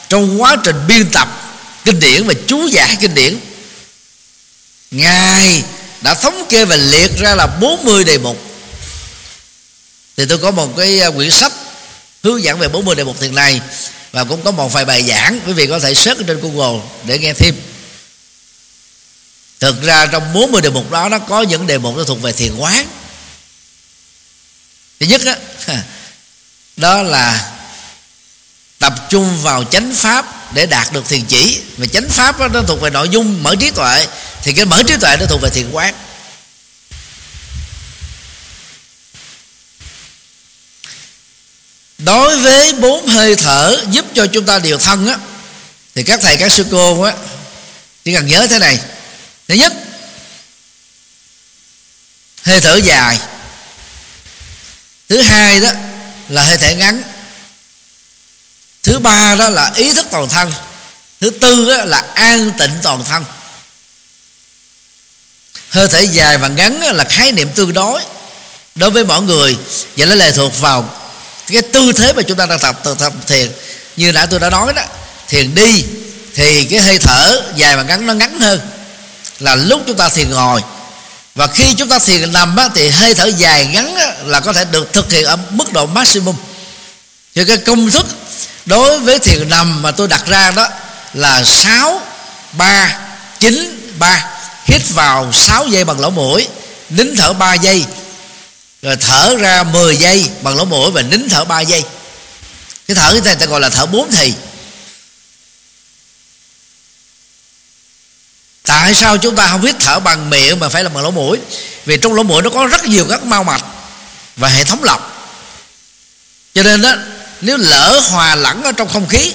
trong quá trình biên tập kinh điển và chú giải kinh điển. Ngài đã thống kê và liệt ra là 40 đề mục. Thì tôi có một cái à, quyển sách hướng dẫn về 40 đề mục thiền này và cũng có một vài bài giảng quý vị có thể search trên Google để nghe thêm thực ra trong 40 đề mục đó nó có những đề mục nó thuộc về thiền quán. Thứ nhất đó, *laughs* đó là tập trung vào chánh pháp để đạt được thiền chỉ. Và chánh pháp đó, nó thuộc về nội dung mở trí tuệ thì cái mở trí tuệ nó thuộc về thiền quán. Đối với bốn hơi thở giúp cho chúng ta điều thân á thì các thầy các sư cô á chỉ cần nhớ thế này thứ nhất hơi thở dài. Thứ hai đó là hơi thở ngắn. Thứ ba đó là ý thức toàn thân. Thứ tư đó là an tịnh toàn thân. Hơi thở dài và ngắn là khái niệm tương đối đối với mọi người và nó lệ thuộc vào cái tư thế mà chúng ta đang tập tập, tập thiền. Như đã tôi đã nói đó thiền đi thì cái hơi thở dài và ngắn nó ngắn hơn là lúc chúng ta thiền ngồi. Và khi chúng ta thiền nằm á, thì hơi thở dài ngắn á, là có thể được thực hiện ở mức độ maximum. Thì cái công thức đối với thiền nằm mà tôi đặt ra đó là 6 3 9 3 hít vào 6 giây bằng lỗ mũi nín thở 3 giây. Rồi thở ra 10 giây bằng lỗ mũi và nín thở 3 giây. Cái thở như thế ta gọi là thở bốn thì. Tại sao chúng ta không hít thở bằng miệng mà phải là bằng lỗ mũi? Vì trong lỗ mũi nó có rất nhiều các mao mạch và hệ thống lọc. Cho nên đó nếu lỡ hòa lẫn ở trong không khí,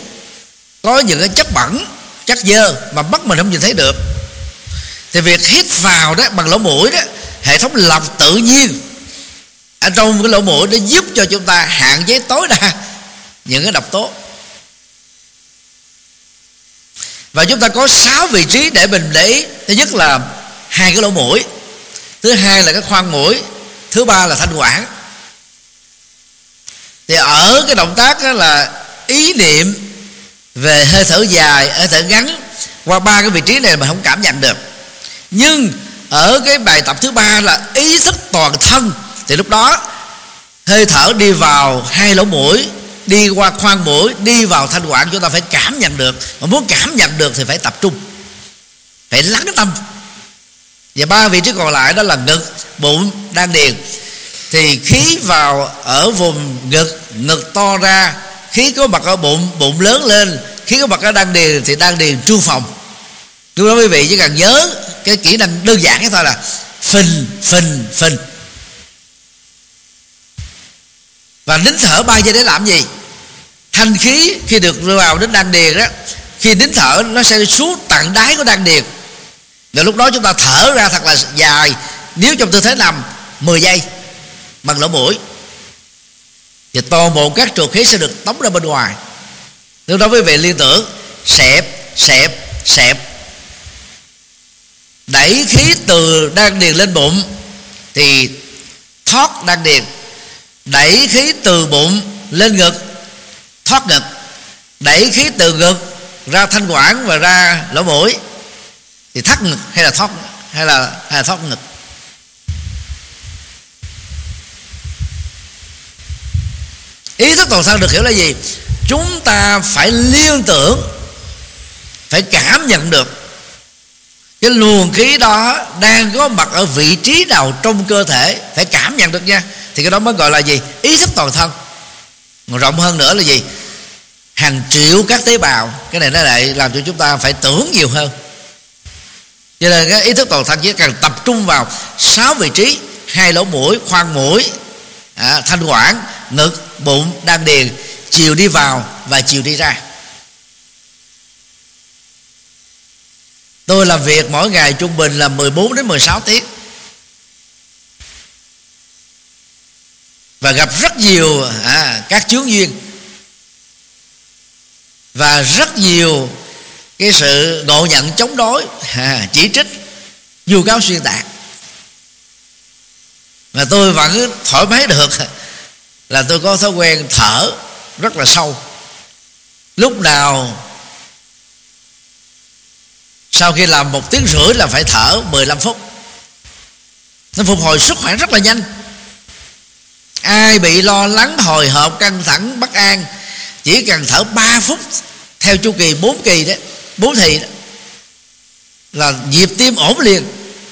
có những cái chất bẩn, chất dơ mà mắt mình không nhìn thấy được, thì việc hít vào đó bằng lỗ mũi đó, hệ thống lọc tự nhiên. Ở trong cái lỗ mũi nó giúp cho chúng ta hạn chế tối đa những cái độc tố. Và chúng ta có 6 vị trí để mình để ý thứ nhất là hai cái lỗ mũi. Thứ hai là cái khoang mũi. Thứ ba là thanh quản. Thì ở cái động tác đó là ý niệm về hơi thở dài, hơi thở ngắn qua ba cái vị trí này mà không cảm nhận được. Nhưng ở cái bài tập thứ ba là ý thức toàn thân, thì lúc đó hơi thở đi vào hai lỗ mũi đi qua khoang mũi, đi vào thanh quản, chúng ta phải cảm nhận được. Mà muốn cảm nhận được thì phải tập trung. Phải lắng tâm. Và ba vị trí còn lại đó là ngực, bụng, đan điền. Thì khí vào ở vùng ngực ngực to ra. Khí có mặt ở bụng bụng lớn lên. Khí có mặt ở đan điền thì đan điền trương phòng. Lúc đó quý vị, chỉ cần nhớ cái kỹ năng đơn giản cái thôi là phình phình phình. Và nín thở ba giây để làm gì? Thanh khí khi được đưa vào đến đan điền đó, khi nín thở nó sẽ xuống tận đáy của đan điền. Và lúc đó chúng ta thở ra thật là dài, nếu trong tư thế nằm 10 giây, bằng lỗ mũi. Thì toàn bộ các trượt khí sẽ được tống ra bên ngoài. Lúc đó quý vị liên tưởng, xẹp xẹp xẹp. Đẩy khí từ đan điền lên bụng, thì thoát đan điền đẩy khí từ bụng lên ngực, thoát ngực. Đẩy khí từ ngực ra thanh quản và ra lỗ mũi. Thì thắt ngực hay là thoát, hay là hay là thoát ngực? Ý thức toàn thân được hiểu là gì? Chúng ta phải liên tưởng, phải cảm nhận được cái luồng khí đó đang có mặt ở vị trí nào trong cơ thể. Phải cảm nhận được nha thì cái đó mới gọi là gì? Ý thức toàn thân. Còn rộng hơn nữa là gì? Hàng triệu các tế bào. Cái này nó lại làm cho chúng ta phải tưởng nhiều hơn. Cho nên cái ý thức toàn thân chỉ cần tập trung vào sáu vị trí. Hai lỗ mũi khoang mũi à, thanh quản ngực bụng đan điền. Chiều đi vào và chiều đi ra. Tôi làm việc mỗi ngày trung bình là 14 đến 16 tiếng. Và gặp rất nhiều à, các chướng duyên. Và rất nhiều cái sự ngộ nhận chống đối à, chỉ trích dù cáo xuyên tạc. Mà tôi vẫn thoải mái được là tôi có thói quen thở rất là sâu. Lúc nào sau khi làm một tiếng rưỡi là phải thở 15 phút. Nó phục hồi sức khỏe rất là nhanh ai bị lo lắng hồi hộp căng thẳng bất an, chỉ cần thở 3 phút, theo chu kỳ 4 kỳ đó 4 thì đó, là nhịp tim ổn liền.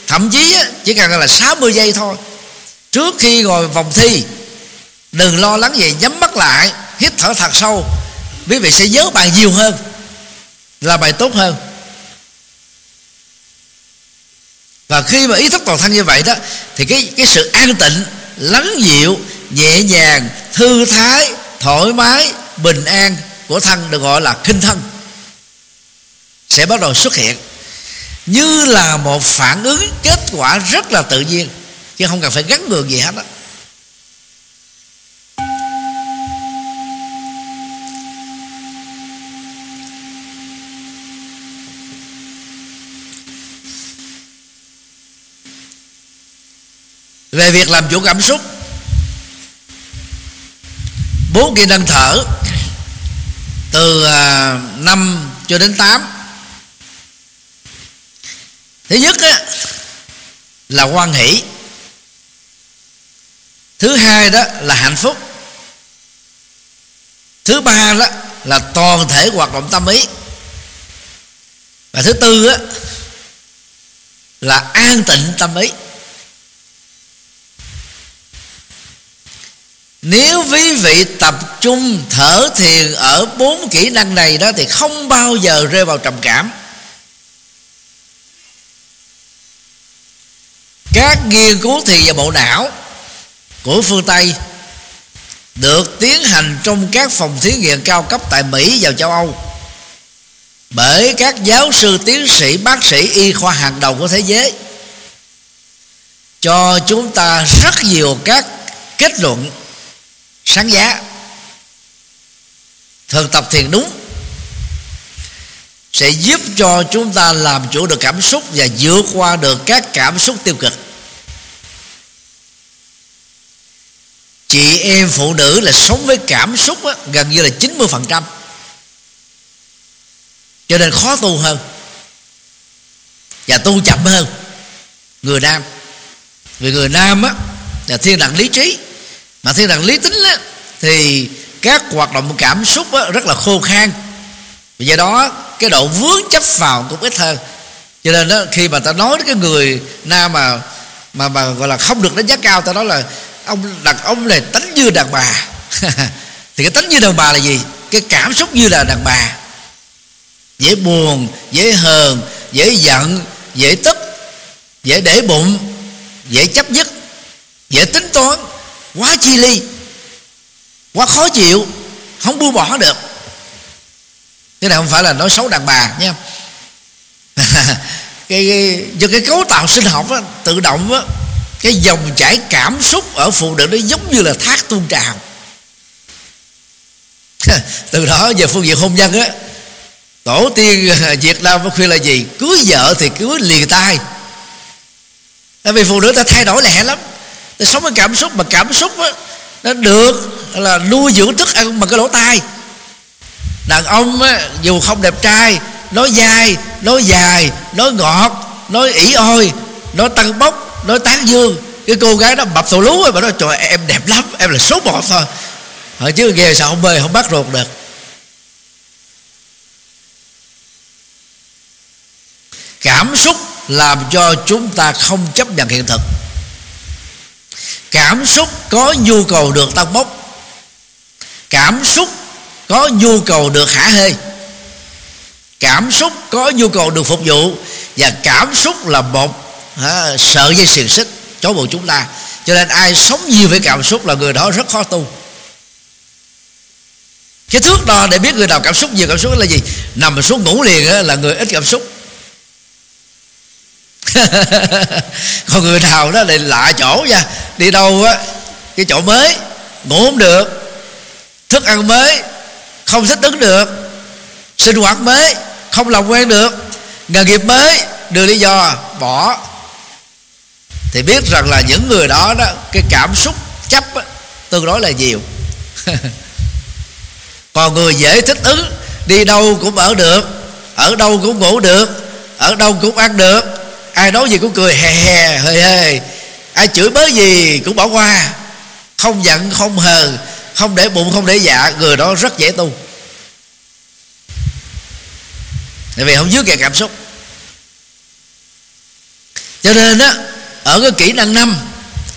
Thậm chí chỉ cần là 60 giây thôi. Trước khi ngồi vòng thi, đừng lo lắng gì, nhắm mắt lại, hít thở thật sâu. Quý vị sẽ nhớ bài nhiều hơn, là bài tốt hơn. Và khi mà ý thức toàn thân như vậy đó, thì cái cái sự an tịnh, lắng dịu nhẹ nhàng, thư thái, thoải mái, bình an của thân được gọi là kinh thân sẽ bắt đầu xuất hiện như là một phản ứng, kết quả rất là tự nhiên, chứ không cần phải gắn ngược gì hết á. Về việc làm chủ cảm xúc bốn kỹ năng thở. Từ à, năm cho đến tám. Thứ nhất á, là quan hỷ. Thứ hai đó là hạnh phúc. Thứ ba đó là toàn thể hoạt động tâm ý. Và thứ tư á, là an tịnh tâm ý. Nếu quý vị tập trung thở thiền ở bốn kỹ năng này đó thì không bao giờ rơi vào trầm cảm. Các nghiên cứu thì về bộ não của phương tây được tiến hành trong các phòng thí nghiệm cao cấp tại mỹ và châu âu bởi các giáo sư tiến sĩ, bác sĩ, y khoa hàng đầu của thế giới. Cho chúng ta rất nhiều các kết luận sáng giá. Thực tập thiền đúng. Sẽ giúp cho chúng ta làm chủ được cảm xúc và vượt qua được các cảm xúc tiêu cực. Chị em phụ nữ là sống với cảm xúc á, gần như là 90% cho nên khó tu hơn. Và tu chậm hơn. Người nam. Vì người nam á là thiên đặng lý trí mà thiên đàng lý tính á thì các hoạt động cảm xúc á, rất là khô khan. Vì do đó cái độ vướng chấp vào cũng ít hơn. Cho nên đó, khi mà ta nói đến cái người nam mà mà mà gọi là không được đánh giá cao ta nói là ông đàn ông này tánh như đàn bà. *laughs* Thì cái tánh như đàn bà là gì? Cái cảm xúc như là đàn bà. Dễ buồn dễ hờn dễ giận dễ tức dễ để bụng dễ chấp nhất dễ tính toán quá chi ly quá khó chịu không buông bỏ được. Cái này không phải là nói xấu đàn bà nha. *laughs* Cái, cái do cái cấu tạo sinh học á, tự động á, cái dòng chảy cảm xúc ở phụ nữ nó giống như là thác tuôn trào. *laughs* Từ đó về phương diện hôn nhân á tổ tiên việt nam có khuyên là gì? Cưới vợ thì cưới liền tay tại vì phụ nữ ta thay đổi lẹ lắm. Tôi sống với cảm xúc mà cảm xúc á nó được là nuôi dưỡng thức ăn bằng cái lỗ tai. Đàn ông á, dù không đẹp trai nói dai nói dài nói ngọt nói ỉ ôi nói tăng bốc nói tán dương cái cô gái đó mập thù lú rồi mà nói trời em đẹp lắm em là số một thôi. Hỏi chứ ghê sao không bơi không bắt ruột được. Cảm xúc làm cho chúng ta không chấp nhận hiện thực cảm xúc có nhu cầu được tăng bốc. Cảm xúc có nhu cầu được hả hê. Cảm xúc có nhu cầu được phục vụ. Và cảm xúc là một à, sợi dây xiềng xích chối buộc chúng ta. Cho nên ai sống nhiều với cảm xúc là người đó rất khó tu. Cái thước đo để biết người nào cảm xúc nhiều cảm xúc là gì? Nằm xuống ngủ liền là người ít cảm xúc. *laughs* còn người nào đó lại lạ chỗ nha đi đâu á? Cái chỗ mới ngủ không được. Thức ăn mới không thích đứng được. Sinh hoạt mới không làm quen được. Nghề nghiệp mới đưa lý do bỏ. Thì biết rằng là những người đó đó cái cảm xúc chấp á, tương đối là nhiều. *laughs* Còn người dễ thích ứng đi đâu cũng ở được ở đâu cũng ngủ được ở đâu cũng ăn được ai nói gì cũng cười, hè hè, hơi hề ai chửi bới gì cũng bỏ qua. Không giận, không hờn không để bụng, không để dạ người đó rất dễ tu. Tại vì không dứt kẹt cảm xúc. Cho nên á, ở cái kỹ năng năm,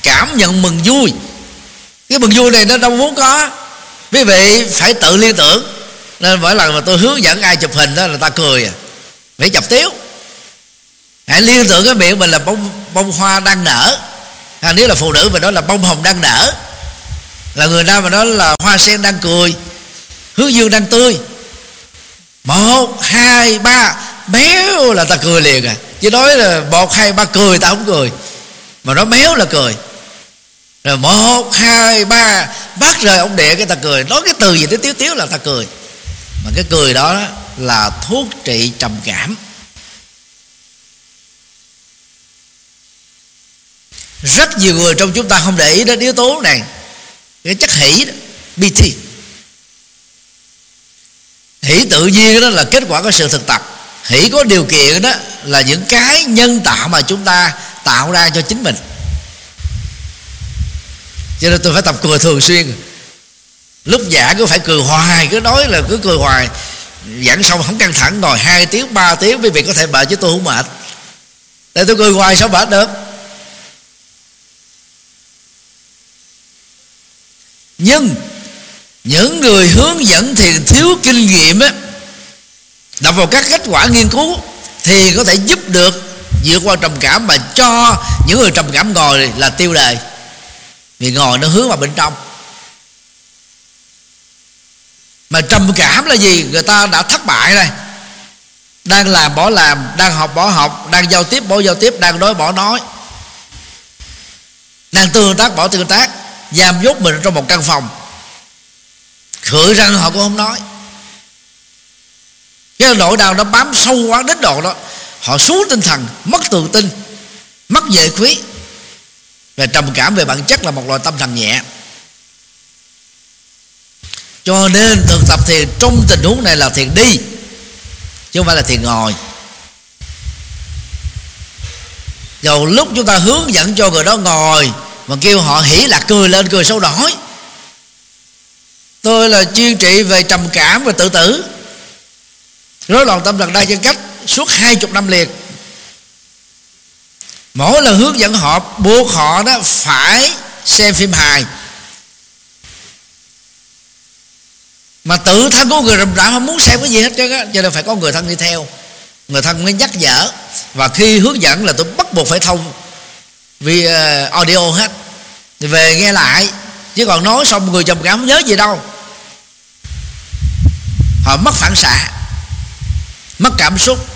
cảm nhận mừng vui. Cái mừng vui này nó đâu muốn có. Quý vị phải tự liên tưởng. Nên mỗi lần mà tôi hướng dẫn ai chụp hình đó là ta cười à. Phải chọc tiếu hãy liên tưởng cái miệng mình là bông bông hoa đang nở. À, nếu là phụ nữ mình nói là bông hồng đang nở. Là người nam mà nói là hoa sen đang cười hướng dương đang tươi. Một hai ba méo là ta cười liền à. Chứ nói là một hai ba cười ta không cười. Mà nói méo là cười. Rồi một hai ba bắt rời ông địa cái ta cười. Nói cái từ gì tới tiếu tiếu là ta cười. Mà cái cười đó là thuốc trị trầm cảm. Rất nhiều người trong chúng ta không để ý đến yếu tố này. Cái chất hỷ đó, BT hỷ tự nhiên đó là kết quả của sự thực tập. Hỷ có điều kiện đó là những cái nhân tạo mà chúng ta tạo ra cho chính mình. Cho nên tôi phải tập cười thường xuyên. Lúc giảng cứ phải cười hoài cứ nói là cứ cười hoài. Giảng xong không căng thẳng ngồi 2 tiếng 3 tiếng quý vị có thể mệt chứ tôi không mệt. Tại tôi cười hoài sao mệt được? Nhưng, những người hướng dẫn thiền thiếu kinh nghiệm á đọc vào các kết quả nghiên cứu thì có thể giúp được vượt qua trầm cảm mà cho những người trầm cảm ngồi là tiêu đề. Vì ngồi nó hướng vào bên trong. Mà trầm cảm là gì? Người ta đã thất bại đây đang làm bỏ làm, đang học bỏ học, đang giao tiếp bỏ giao tiếp, đang nói bỏ nói. Đang tương tác bỏ tương tác giam nhốt mình trong một căn phòng. Khử răng họ cũng không nói. Cái nỗi đau nó bám sâu quá đến độ đó, họ xuống tinh thần, mất tự tin, mất về quý và trầm cảm về bản chất là một loại tâm thần nhẹ. Cho nên thực tập thiền trong tình huống này là thiền đi, chứ không phải là thiền ngồi. Rồi lúc chúng ta hướng dẫn cho người đó ngồi mà kêu họ hỉ lạc cười lên cười sâu nổi tôi là chuyên trị về trầm cảm và tự tử. Rối loạn tâm thần đa nhân cách suốt hai chục năm liền. Mỗi lần hướng dẫn họ, buộc họ đó phải xem phim hài. Mà tự thân của người rầm rã không muốn xem cái gì hết trơn á, cho nên phải có người thân đi theo. Người thân mới nhắc nhở. Và khi hướng dẫn là tôi bắt buộc phải thông vì uh, audio hết. Thì về nghe lại. Chứ còn nói xong người trầm cảm không nhớ gì đâu. Họ mất phản xạ. Mất cảm xúc.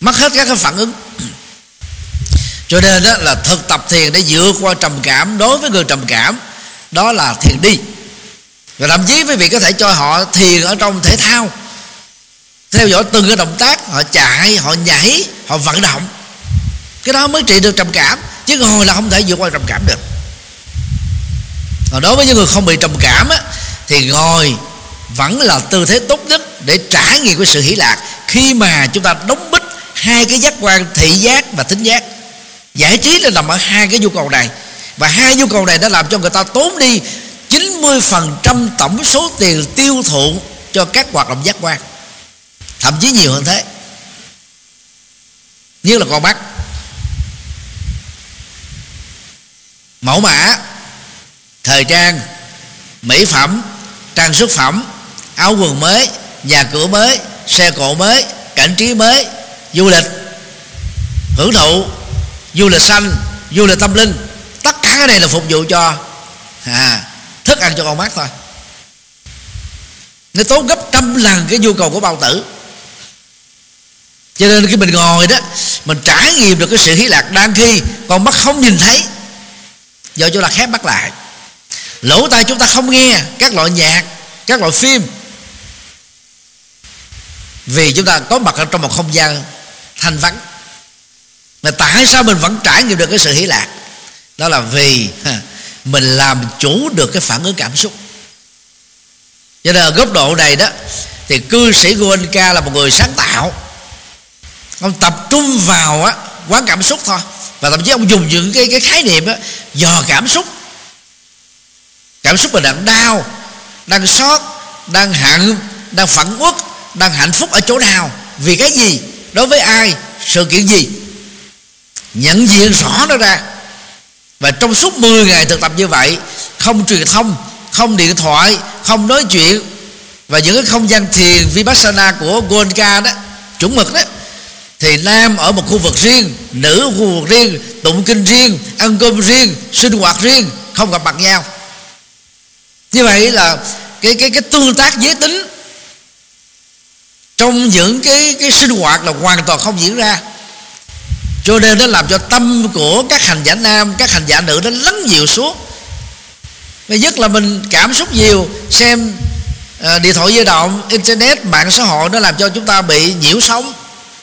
Mất hết các cái phản ứng. *clears throat* Cho nên đó là thực tập thiền để vượt qua trầm cảm đối với người trầm cảm đó là thiền đi. Và thậm chí quý vị có thể cho họ thiền ở trong thể thao. Theo dõi từng cái động tác họ chạy họ nhảy họ vận động cái đó mới trị được trầm cảm. Chứ ngồi là không thể vượt qua trầm cảm được. Còn đối với những người không bị trầm cảm á, thì ngồi vẫn là tư thế tốt nhất để trải nghiệm cái sự hỷ lạc. Khi mà chúng ta đóng bích hai cái giác quan thị giác và thính giác giải trí là nằm ở hai cái nhu cầu này. Và hai nhu cầu này đã làm cho người ta tốn đi 90% tổng số tiền tiêu thụ cho các hoạt động giác quan. Thậm chí nhiều hơn thế. Như là con mắt. Mẫu mã thời trang mỹ phẩm trang sức phẩm áo quần mới nhà cửa mới xe cộ mới cảnh trí mới du lịch hưởng thụ du lịch xanh du lịch tâm linh. Tất cả cái này là phục vụ cho à, thức ăn cho con mắt thôi. Nó tốn gấp trăm lần cái nhu cầu của bao tử. Cho nên khi mình ngồi đó mình trải nghiệm được cái sự hí lạc đang khi con mắt không nhìn thấy do chúng ta khép mắt lại. Lỗ tai chúng ta không nghe các loại nhạc, các loại phim. Vì chúng ta có mặt ở trong một không gian thanh vắng. Mà tại sao mình vẫn trải nghiệm được cái sự hỷ lạc? Đó là vì mình làm chủ được cái phản ứng cảm xúc. Cho nên ở góc độ này đó, thì cư sĩ Goenka là một người sáng tạo. Ông tập trung vào á, quán cảm xúc thôi và thậm chí ông dùng những cái cái khái niệm á, dò cảm xúc. Cảm xúc mình đang đau, đang xót đang hận, đang phẫn uất, đang hạnh phúc ở chỗ nào, vì cái gì, đối với ai, sự kiện gì. Nhận diện rõ nó ra. Và trong suốt 10 ngày thực tập như vậy, không truyền thông, không điện thoại, không nói chuyện, và những cái không gian thiền vipassana của Goenka đó, chuẩn mực đó thì nam ở một khu vực riêng nữ ở khu vực riêng tụng kinh riêng ăn cơm riêng sinh hoạt riêng không gặp mặt nhau. Như vậy là cái cái cái tương tác giới tính trong những cái cái sinh hoạt là hoàn toàn không diễn ra. Cho nên nó làm cho tâm của các hành giả nam các hành giả nữ nó lắng dịu xuống. Và nhất là mình cảm xúc nhiều xem uh, điện thoại di động internet mạng xã hội nó làm cho chúng ta bị nhiễu sóng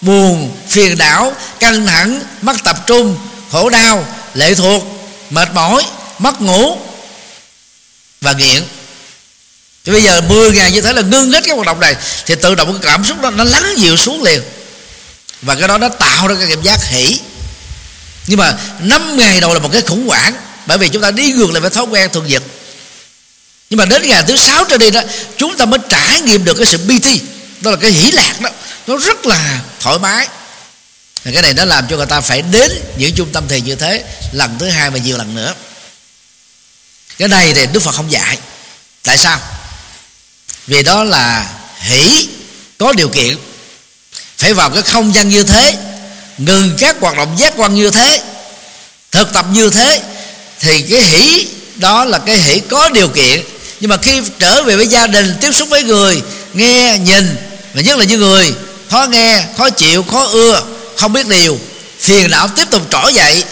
buồn, phiền não căng thẳng, mất tập trung, khổ đau, lệ thuộc, mệt mỏi, mất ngủ và nghiện. Thì bây giờ 10 ngày như thế là ngưng hết cái hoạt động này, thì tự động cái cảm xúc đó nó lắng dịu xuống liền. Và cái đó nó tạo ra cái cảm giác hỷ. Nhưng mà năm ngày đầu là một cái khủng hoảng, bởi vì chúng ta đi ngược lại với thói quen thường nhật. Nhưng mà đến ngày thứ sáu trở đi đó, chúng ta mới trải nghiệm được cái sự bi thi đó là cái hỷ lạc đó. Nó rất là thoải mái. Và cái này nó làm cho người ta phải đến những trung tâm thiền như thế, lần thứ hai và nhiều lần nữa. Cái này thì đức phật không dạy. Tại sao? Vì đó là hỷ có điều kiện. Phải vào cái không gian như thế, ngừng các hoạt động giác quan như thế, thực tập như thế, thì cái hỷ đó là cái hỷ có điều kiện. Nhưng mà khi trở về với gia đình, tiếp xúc với người, nghe, nhìn và nhất là những người khó nghe khó chịu khó ưa không biết điều phiền não tiếp tục trỗi dậy.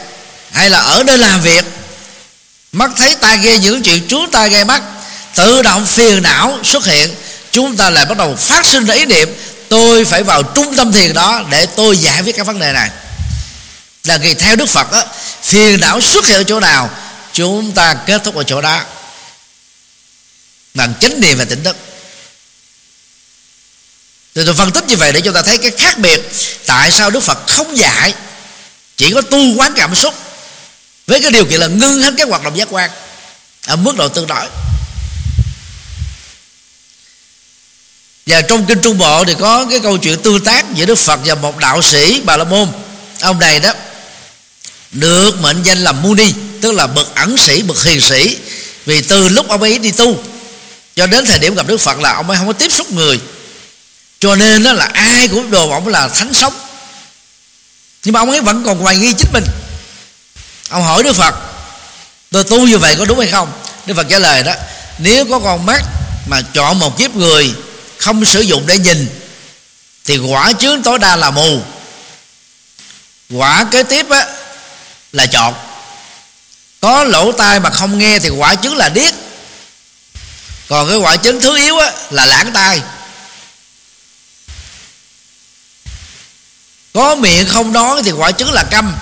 Hay là ở nơi làm việc mắt thấy tai nghe những chuyện chúng ta nghe mắt tự động phiền não xuất hiện chúng ta lại bắt đầu phát sinh ra ý niệm tôi phải vào trung tâm thiền đó để tôi giải quyết các vấn đề này. Là vì theo đức phật đó, phiền não xuất hiện ở chỗ nào chúng ta kết thúc ở chỗ đó. Bằng chánh niệm và tỉnh thức thì tôi phân tích như vậy để chúng ta thấy cái khác biệt tại sao đức phật không dạy, chỉ có tu quán cảm xúc với cái điều kiện là ngưng hết các hoạt động giác quan ở mức độ tương đối. Và trong kinh trung bộ thì có cái câu chuyện tương tác giữa đức phật và một đạo sĩ bà la môn. Ông này đó, được mệnh danh là muni, tức là bậc ẩn sĩ, bậc hiền sĩ. Vì từ lúc ông ấy đi tu, cho đến thời điểm gặp đức phật là ông ấy không có tiếp xúc người cho nên đó là ai cũng đồ ông là thánh sống. Nhưng mà ông ấy vẫn còn hoài nghi chính mình. Ông hỏi đức phật tôi tu như vậy có đúng hay không? Đức phật trả lời đó nếu có con mắt mà chọn một kiếp người không sử dụng để nhìn thì quả chướng tối đa là mù. Quả kế tiếp á, là chọn. Có lỗ tai mà không nghe thì quả chứng là điếc. Còn cái quả chứng thứ yếu á, là lãng tai. Có miệng không nói thì quả chứng là câm.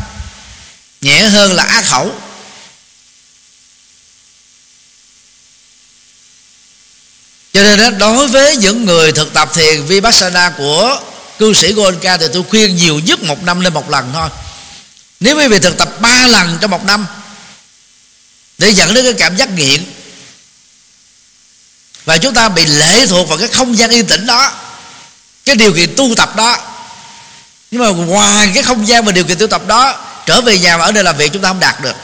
Nhẹ hơn là ác khẩu. Cho nên đó, đối với những người thực tập thiền vipassana của cư sĩ Goenka thì tôi khuyên nhiều nhất một năm lên một lần thôi. Nếu quý vị thực tập ba lần trong một năm để dẫn đến cái cảm giác nghiện và chúng ta bị lệ thuộc vào cái không gian yên tĩnh đó cái điều kiện tu tập đó nhưng mà ngoài cái không gian và điều kiện tu tập đó, trở về nhà và ở nơi làm việc chúng ta không đạt được.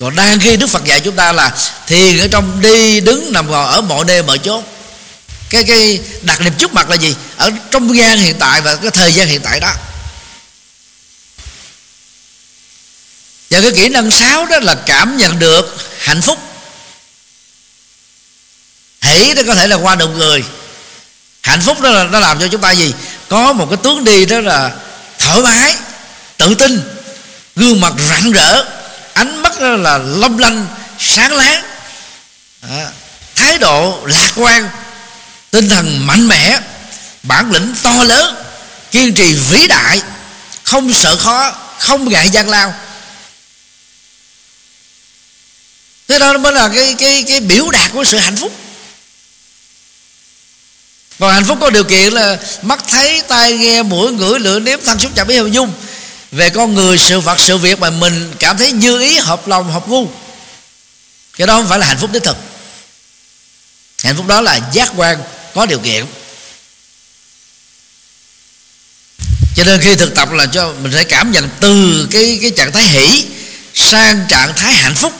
Còn đang khi đức phật dạy chúng ta là thiền ở trong đi, đứng, nằm ngồi ở mọi nơi, mọi chỗ cái cái đặc điểm trước mặt là gì? Ở trong gian hiện tại và cái thời gian hiện tại đó. Và cái kỹ năng sáu đó là cảm nhận được hạnh phúc. Hỷ đó có thể là qua nụ người hạnh phúc đó là nó làm cho chúng ta gì? Có một cái tướng đi đó là thoải mái tự tin gương mặt rạng rỡ ánh mắt đó là long lanh sáng láng. À, thái độ lạc quan tinh thần mạnh mẽ bản lĩnh to lớn kiên trì vĩ đại không sợ khó không ngại gian lao. Thế đó mới là cái cái cái biểu đạt của sự hạnh phúc còn hạnh phúc có điều kiện là mắt thấy, tai nghe, mũi, ngửi, lưỡi nếm thân xúc chạm ý, hình dung. Về con người, sự vật, sự việc mà mình cảm thấy như ý, hợp lòng, hợp gu. Cái đó không phải là hạnh phúc đích thực. Hạnh phúc đó là giác quan có điều kiện. Cho nên khi thực tập là cho mình phải cảm nhận từ cái cái trạng thái hỷ sang trạng thái hạnh phúc.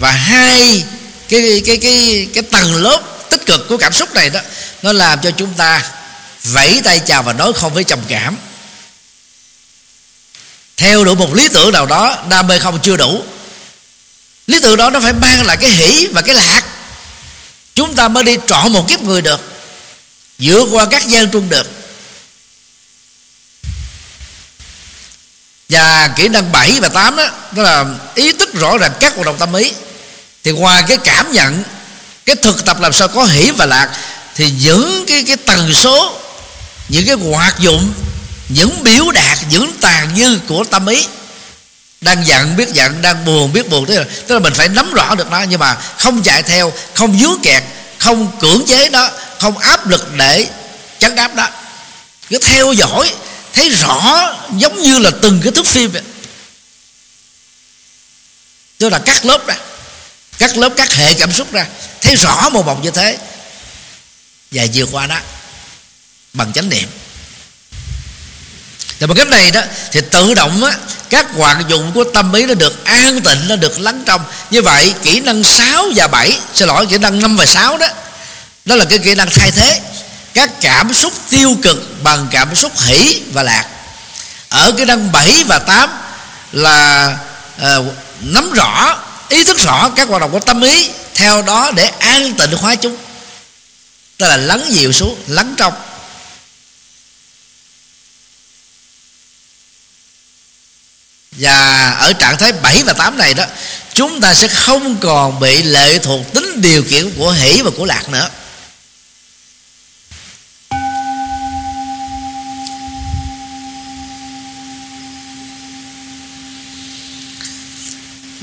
Và hai, cái cái cái cái tầng lớp tích cực của cảm xúc này đó nó làm cho chúng ta vẫy tay chào và nói không với trầm cảm. Theo đủ một lý tưởng nào đó đam mê không chưa đủ lý tưởng đó nó phải mang lại cái hỷ và cái lạc. Chúng ta mới đi trọn một kiếp người được vượt qua các gian truân được. Và kỹ năng 7 và 8 đó, đó là ý thức rõ ràng các hoạt động tâm ý. Thì ngoài cái cảm nhận cái thực tập làm sao có hỷ và lạc thì những cái cái tần số những cái hoạt dụng những biểu đạt những tàn dư của tâm ý đang giận biết giận đang buồn biết buồn tức là, tức là mình phải nắm rõ được nó. Nhưng mà không chạy theo không dướng kẹt không cưỡng chế nó không áp lực để chấn áp đó cứ theo dõi thấy rõ giống như là từng cái thước phim vậy. Tức là cắt lớp ra các lớp các hệ cảm xúc ra. Thấy rõ một một như thế. Và vượt qua đó bằng chánh niệm. Thì bằng cách này đó thì tự động á, các hoạt dụng của tâm ý nó được an tịnh nó được lắng trong. Như vậy kỹ năng 6 và 7 xin lỗi kỹ năng 5 và 6 đó đó là cái kỹ năng thay thế. Các cảm xúc tiêu cực bằng cảm xúc hỷ và lạc. Ở cái năng 7 và 8 là uh, nắm rõ ý thức rõ các hoạt động của tâm ý, theo đó để an tịnh hóa chúng. Tức là lắng dịu xuống, lắng trong. Và ở trạng thái 7 và 8 này đó, chúng ta sẽ không còn bị lệ thuộc tính điều kiện của hỷ và của lạc nữa.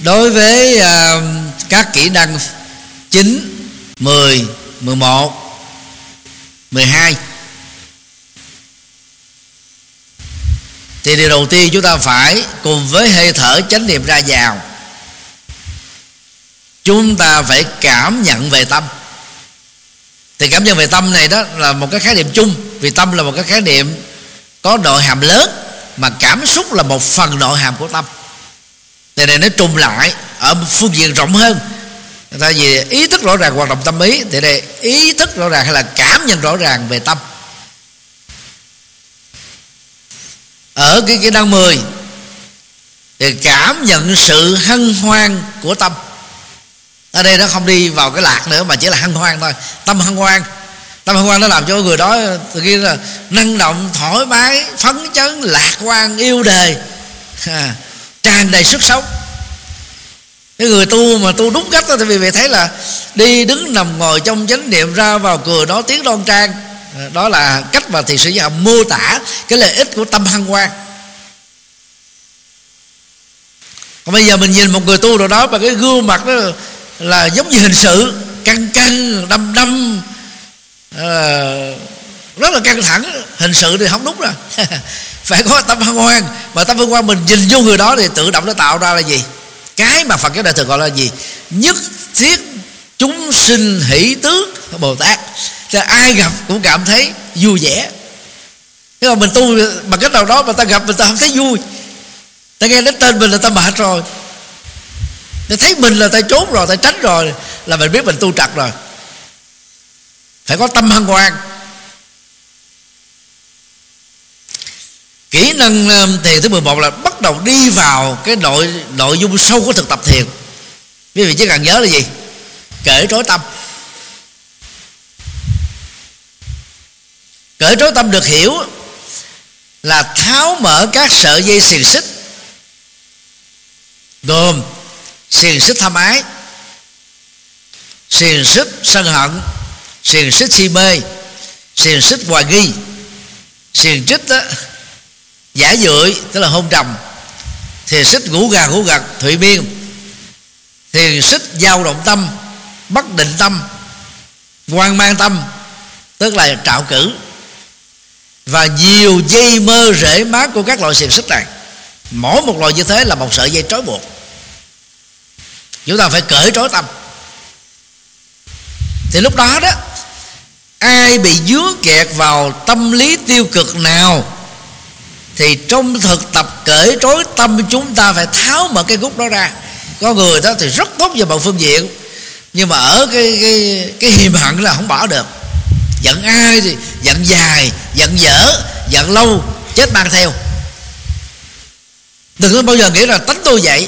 Đối với uh, các kỹ năng 9, 10, 11, 12 thì điều đầu tiên chúng ta phải cùng với hơi thở chánh niệm ra vào. Chúng ta phải cảm nhận về tâm. Thì cảm nhận về tâm này đó là một cái khái niệm chung vì tâm là một cái khái niệm có nội hàm lớn mà cảm xúc là một phần nội hàm của tâm thì này nó trùng lại ở phương diện rộng hơn. Tại vì ý thức rõ ràng, hoạt động tâm ý. Thì đây ý thức rõ ràng hay là cảm nhận rõ ràng về tâm. Ở cái cái năng 10 thì cảm nhận sự hân hoan của tâm. Ở đây nó không đi vào cái lạc nữa, mà chỉ là hân hoan thôi. Tâm hân hoan. Tâm hân hoan nó làm cho người đó tự nhiên là năng động, thoải mái, phấn chấn, lạc quan, yêu đời tràn đầy sức sống. Cái người tu mà tu đúng cách đó thì vì vậy thấy là đi đứng nằm ngồi trong chánh niệm ra vào cửa nói tiếng đoan trang. Đó là cách mà thiền sư giáo mô tả cái lợi ích của tâm hăng quan còn bây giờ mình nhìn một người tu nào đó mà cái gương mặt đó là giống như hình sự căng căng đâm đâm à, ờ, rất là căng thẳng, hình sự thì không đúng rồi. *laughs* Phải có tâm hân hoan. Mà tâm hân hoan mình nhìn vô người đó thì tự động nó tạo ra là gì? Cái mà phật giáo đại thừa gọi là gì? Nhất thiết chúng sinh hỷ tước, bồ tát. Là ai gặp cũng cảm thấy vui vẻ. Thế mà mình tu bằng cách nào đó mà ta gặp mình ta không thấy vui. Ta nghe đến tên mình là ta mệt rồi. Ta thấy mình là ta trốn rồi, ta tránh rồi, là mình biết mình tu trật rồi. Phải có tâm hân hoan. Kỹ năng ờ, thiền thứ 11 là bắt đầu đi vào cái nội nội dung sâu của thực tập thiền. Quý vị chỉ cần nhớ là gì? Kể trối tâm. Cởi trói tâm được hiểu là tháo mở các sợi dây xiềng xích gồm xiềng xích tham ái xiềng xích sân hận xiềng xích si mê xiềng xích hoài nghi xiềng xích đó, giả dưỡi tức là hôn trầm. Thì xích ngủ gà ngủ gật thụy biên, thì xích dao động tâm bất định tâm quan mang tâm tức là trạo cử. Và nhiều dây mơ rễ mát của các loại xiềng xích này mỗi một loại như thế là một sợi dây trói buộc. Chúng ta phải cởi trói tâm. Thì lúc đó đó ai bị dướng kẹt vào tâm lý tiêu cực nào thì trong thực tập cởi trói tâm chúng ta phải tháo mở cái gút đó ra. Có người đó thì rất tốt về mọi phương diện, nhưng mà ở cái cái cái *laughs* hiềm hận là không bỏ được. Giận ai thì giận dài, giận dở, giận lâu, chết mang theo. Đừng có bao giờ nghĩ là tính tôi vậy?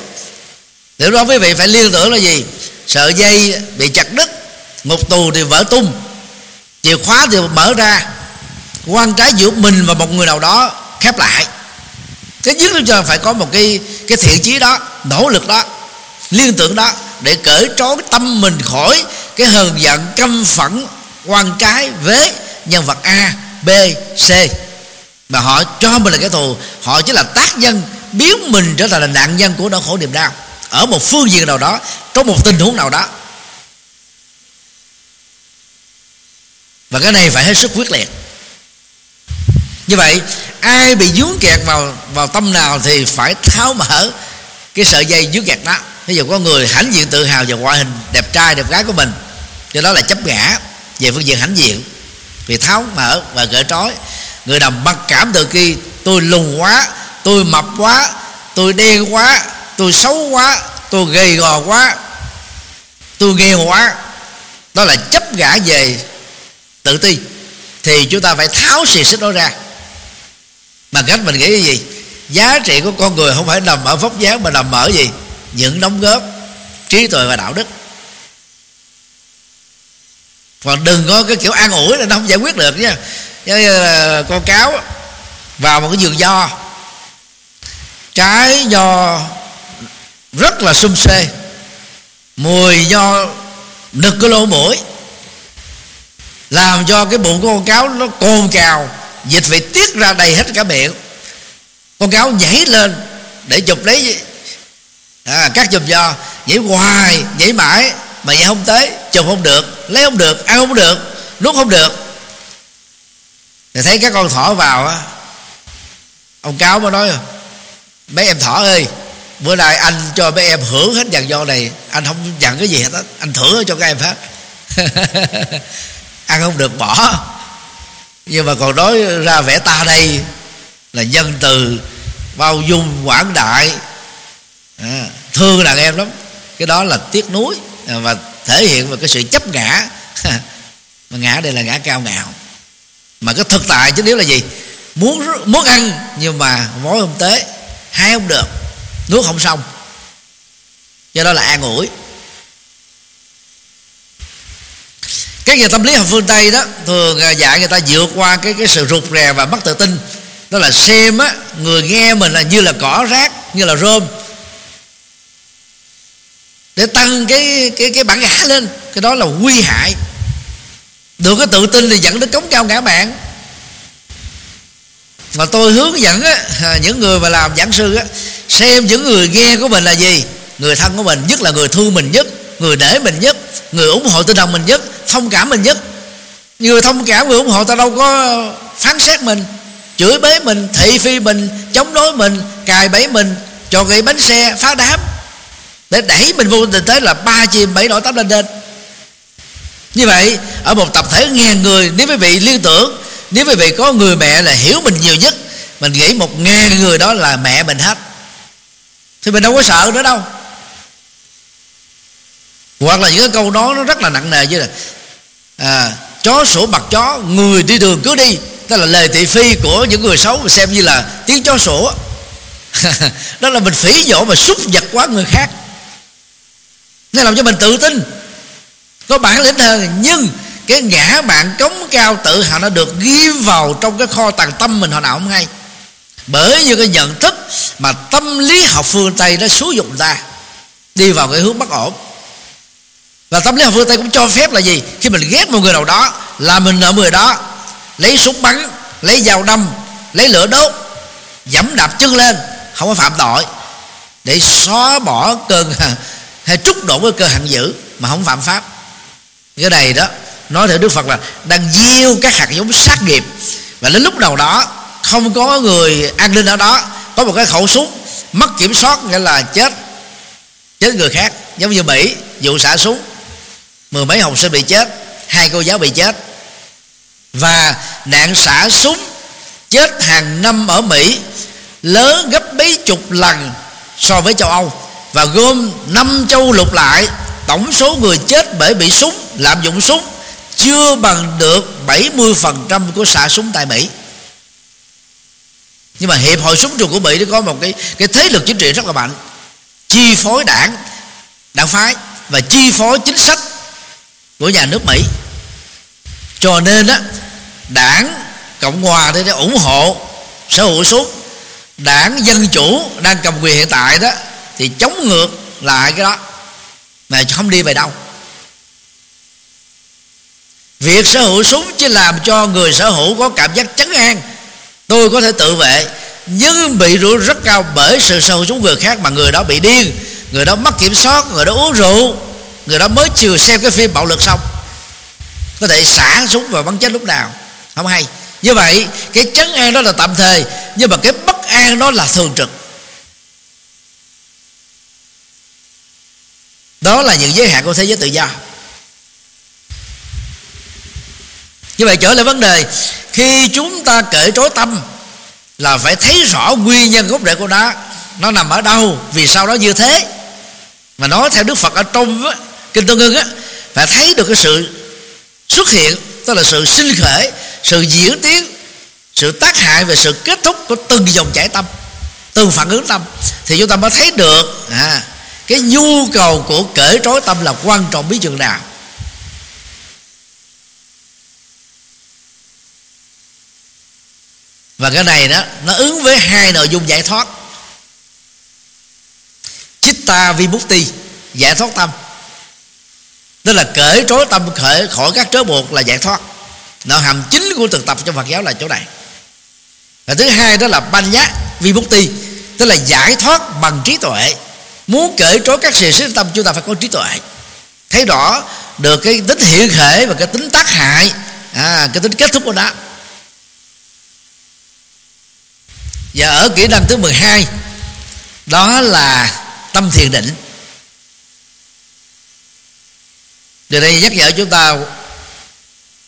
Để đó quý vị phải liên tưởng là gì? Sợi dây bị chặt đứt, ngục tù thì vỡ tung. Chìa khóa thì mở ra. Quan trái giữa mình và một người nào đó khép lại. Cái nhất là phải có một cái cái thiện chí đó, nỗ lực đó, liên tưởng đó để cởi trói tâm mình khỏi cái hờn giận, căm phẫn quan trái với nhân vật a, b, c. Mà họ cho mình là cái thù, họ chỉ là tác nhân biến mình trở thành là nạn nhân của nỗi khổ niềm đau. Ở một phương diện nào đó trong một tình huống nào đó. Và cái này phải hết sức quyết liệt như vậy, ai bị dướng kẹt vào vào tâm nào thì phải tháo mở cái sợi dây dướng kẹt đó. Ví dụ có người hãnh diện tự hào về ngoại hình đẹp trai, đẹp gái của mình, do đó là chấp ngã về phương diện hãnh diện. Vì tháo mở và gỡ trói. Người nào mặc cảm từ khi tôi lùn quá, tôi mập quá, tôi đen quá, tôi xấu quá, tôi gầy gò quá, tôi nghèo quá, đó là chấp ngã về tự ti, thì chúng ta phải tháo xì xích đó ra bằng cách mình nghĩ cái gì? Giá trị của con người không phải nằm ở vóc dáng mà nằm ở gì? Những đóng góp, trí tuệ và đạo đức. Còn đừng có cái kiểu an ủi là nó không giải quyết được nha. Như là con cáo vào một cái vườn nho. Trái nho rất là sum xê mùi nho nực cái lỗ mũi. Làm cho cái bụng của con cáo nó cồn cào dịch vị tiết ra đầy hết cả miệng. Con cáo nhảy lên để chụp lấy à, các chùm do. Nhảy hoài nhảy mãi mà nhảy không tới. Chụp không được lấy không được ăn không được nuốt không được. Thì thấy các con thỏ vào á ông cáo mới nói mấy em thỏ ơi bữa nay anh cho mấy em hưởng hết dàn do này anh không dặn cái gì hết á anh thưởng cho các em hết. *laughs* Ăn không được bỏ nhưng mà còn nói ra vẻ ta đây là nhân từ bao dung quảng đại. À, thương đàn em lắm. Cái đó là tiếc nuối và thể hiện về cái sự chấp ngã. *laughs* Mà ngã đây là ngã cao ngạo. Mà cái thực tại chứ nếu là gì? Muốn muốn ăn nhưng mà mối không tế hai không được. Nuốt không xong. Do đó là an ủi. Các nhà tâm lý học phương tây đó thường à, dạy người ta vượt qua cái cái sự rụt rè và mất tự tin. Đó là xem á người nghe mình là như là cỏ rác như là rơm. Để tăng cái cái cái bản ngã lên cái đó là nguy hại. Được cái tự tin thì dẫn đến cống cao ngã bạn. Mà tôi hướng dẫn á, à, những người mà làm giảng sư á, xem những người nghe của mình là gì người thân của mình nhất là người thương mình nhất người để mình nhất, người ủng hộ tinh thần mình nhất, thông cảm mình nhất. Người thông cảm, người ủng hộ ta đâu có phán xét mình. Chửi bới mình, thị phi mình, chống đối mình, cài bẫy mình cho gây bánh xe, phá đám. Để đẩy mình vô tình thế là ba chìm bảy nổi tám lên trên như vậy, ở một tập thể ngàn người, nếu quý vị liên tưởng, nếu quý vị có người mẹ là hiểu mình nhiều nhất, mình nghĩ một ngàn người đó là mẹ mình hết. Thì mình đâu có sợ nữa đâu hoặc là những cái câu đó nó rất là nặng nề như là à, chó sủa mặt chó người đi đường cứ đi. Đó là lời thị phi của những người xấu xem như là tiếng chó sủa *laughs* đó là mình phỉ nhổ và xúc vật quá người khác. Nên làm cho mình tự tin. Có bản lĩnh hơn nhưng cái ngã mạng cống cao tự hào nó được ghi vào trong cái kho tàng tâm mình hồi nào không hay. Bởi như cái nhận thức mà tâm lý học phương tây nó xúi dụng ta đi vào cái hướng bất ổn và tâm lý học phương tây cũng cho phép là gì? Khi mình ghét một người nào đó, là mình nợ người đó, lấy súng bắn, lấy dao đâm, lấy lửa đốt, dẫm đạp chân lên, không có phạm tội. Để xóa bỏ cơn *laughs* hay trút đổ cái cơ hận dữ mà không phạm pháp. Cái này đó, nói theo đức phật là đang gieo các hạt giống sát nghiệp. Và đến lúc nào đó, không có người an ninh ở đó, có một cái khẩu súng mất kiểm soát, nghĩa là chết chết người khác. Giống như mỹ, vụ xả súng mười mấy học sinh bị chết, hai cô giáo bị chết. Và nạn xả súng chết hàng năm ở mỹ, lớn gấp mấy chục lần so với châu âu, và gom năm châu lục lại. Tổng số người chết bởi bị súng, lạm dụng súng, chưa bằng được 70% của xả súng tại Mỹ. Nhưng mà hiệp hội súng trường của Mỹ nó có một cái cái thế lực chính trị rất là mạnh. Chi phối đảng đảng phái và chi phối chính sách của nhà nước Mỹ. Cho nên á, đảng cộng hòa thì ủng hộ sở hữu súng. Đảng dân chủ đang cầm quyền hiện tại đó, thì chống ngược lại cái đó, mà không đi về đâu. Việc sở hữu súng chỉ làm cho người sở hữu có cảm giác chấn an. Tôi có thể tự vệ, nhưng bị rủi rất cao bởi sự sở hữu súng người khác mà người đó bị điên, người đó mất kiểm soát, người đó uống rượu người đó mới chiều xem cái phim bạo lực xong. Có thể xả súng và bắn chết lúc nào. Không hay. Như vậy, cái chấn an đó là tạm thời, nhưng mà cái bất an đó là thường trực. Đó là những giới hạn của thế giới tự do. Như vậy trở lại vấn đề, khi chúng ta cởi trói tâm là phải thấy rõ nguyên nhân gốc rễ của nó. Nó nằm ở đâu, vì sao nó như thế. Mà nói theo đức phật ở trong kinh tương ưng á phải thấy được cái sự xuất hiện tức là sự sinh khởi sự diễn tiến sự tác hại và sự kết thúc của từng dòng chảy tâm từng phản ứng tâm. Thì chúng ta mới thấy được à, cái nhu cầu của cởi trói tâm là quan trọng biết chừng nào. Và cái này đó nó ứng với hai nội dung giải thoát. Chitta vimukti giải thoát tâm tức là cởi trói tâm khởi khỏi các trói buộc là giải thoát. Nội hàm chính của thực tập trong Phật giáo là chỗ này. Và thứ hai đó là ban bút ti. Tức là giải thoát bằng trí tuệ. Muốn cởi trói các sự sinh tâm chúng ta phải có trí tuệ. Thấy rõ được cái tính hiện khể và cái tính tác hại à, cái tính kết thúc của nó. Và ở kỹ năng thứ 12 đó là tâm thiền định. Điều đây nhắc nhở chúng ta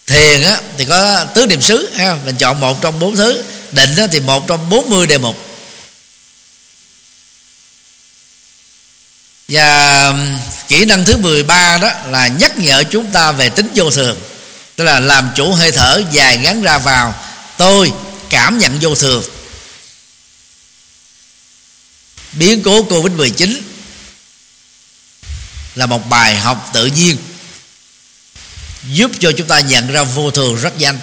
thiền á, thì có tứ niệm xứ ha? mình chọn một trong bốn thứ. Định á, thì một trong bốn mươi đề mục. Và kỹ năng thứ 13 đó là nhắc nhở chúng ta về tính vô thường. Tức là làm chủ hơi thở dài ngắn ra vào. Tôi cảm nhận vô thường. Biến cố covid 19 là một bài học tự nhiên giúp cho chúng ta nhận ra vô thường rất nhanh.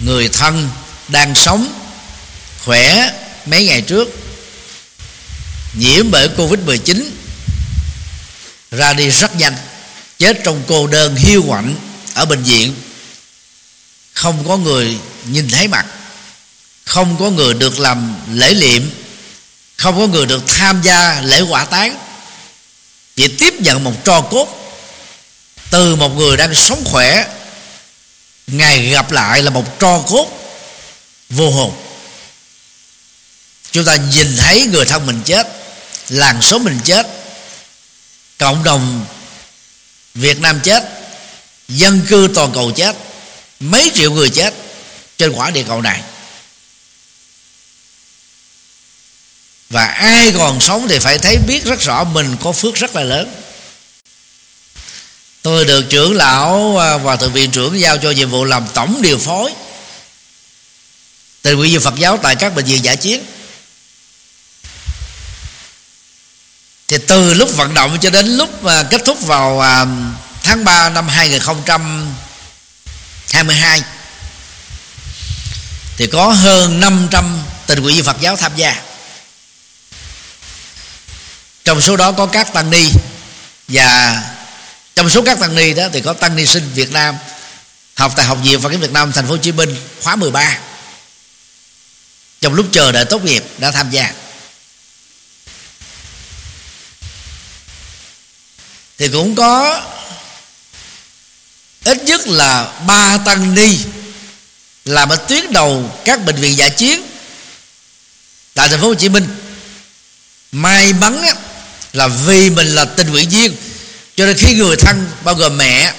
Người thân đang sống khỏe mấy ngày trước, nhiễm bởi covid 19 ra đi rất nhanh, chết trong cô đơn hiu quạnh ở bệnh viện. Không có người nhìn thấy mặt, không có người được làm lễ liệm, không có người được tham gia lễ hỏa táng chỉ tiếp nhận một tro cốt từ một người đang sống khỏe ngày gặp lại là một tro cốt vô hồn. Chúng ta nhìn thấy người thân mình chết, làng số mình chết, cộng đồng việt nam chết, dân cư toàn cầu chết, mấy triệu người chết trên quả địa cầu này. Và ai còn sống thì phải thấy biết rất rõ mình có phước rất là lớn tôi được trưởng lão à, và thượng viện trưởng giao cho nhiệm vụ làm tổng điều phối. Tình nguyện viên Phật giáo tại các bệnh viện giả chiến. Thì từ lúc vận động cho đến lúc mà kết thúc vào à, tháng 3 năm 2022 thì có hơn 500 tình nguyện viên Phật giáo tham gia. Trong số đó có các tăng ni và trong số các tăng ni đó thì có tăng ni sinh Việt Nam, học tại học viện Phật giáo Việt Nam, thành phố Hồ Chí Minh, khóa 13 trong lúc chờ đợi tốt nghiệp đã tham gia. Thì cũng có ít nhất là ba tăng ni làm ở tuyến đầu các bệnh viện giả chiến tại thành phố Hồ Chí Minh. May mắn là vì mình là tình nguyện viên cho nên khi người thân bao gồm mẹ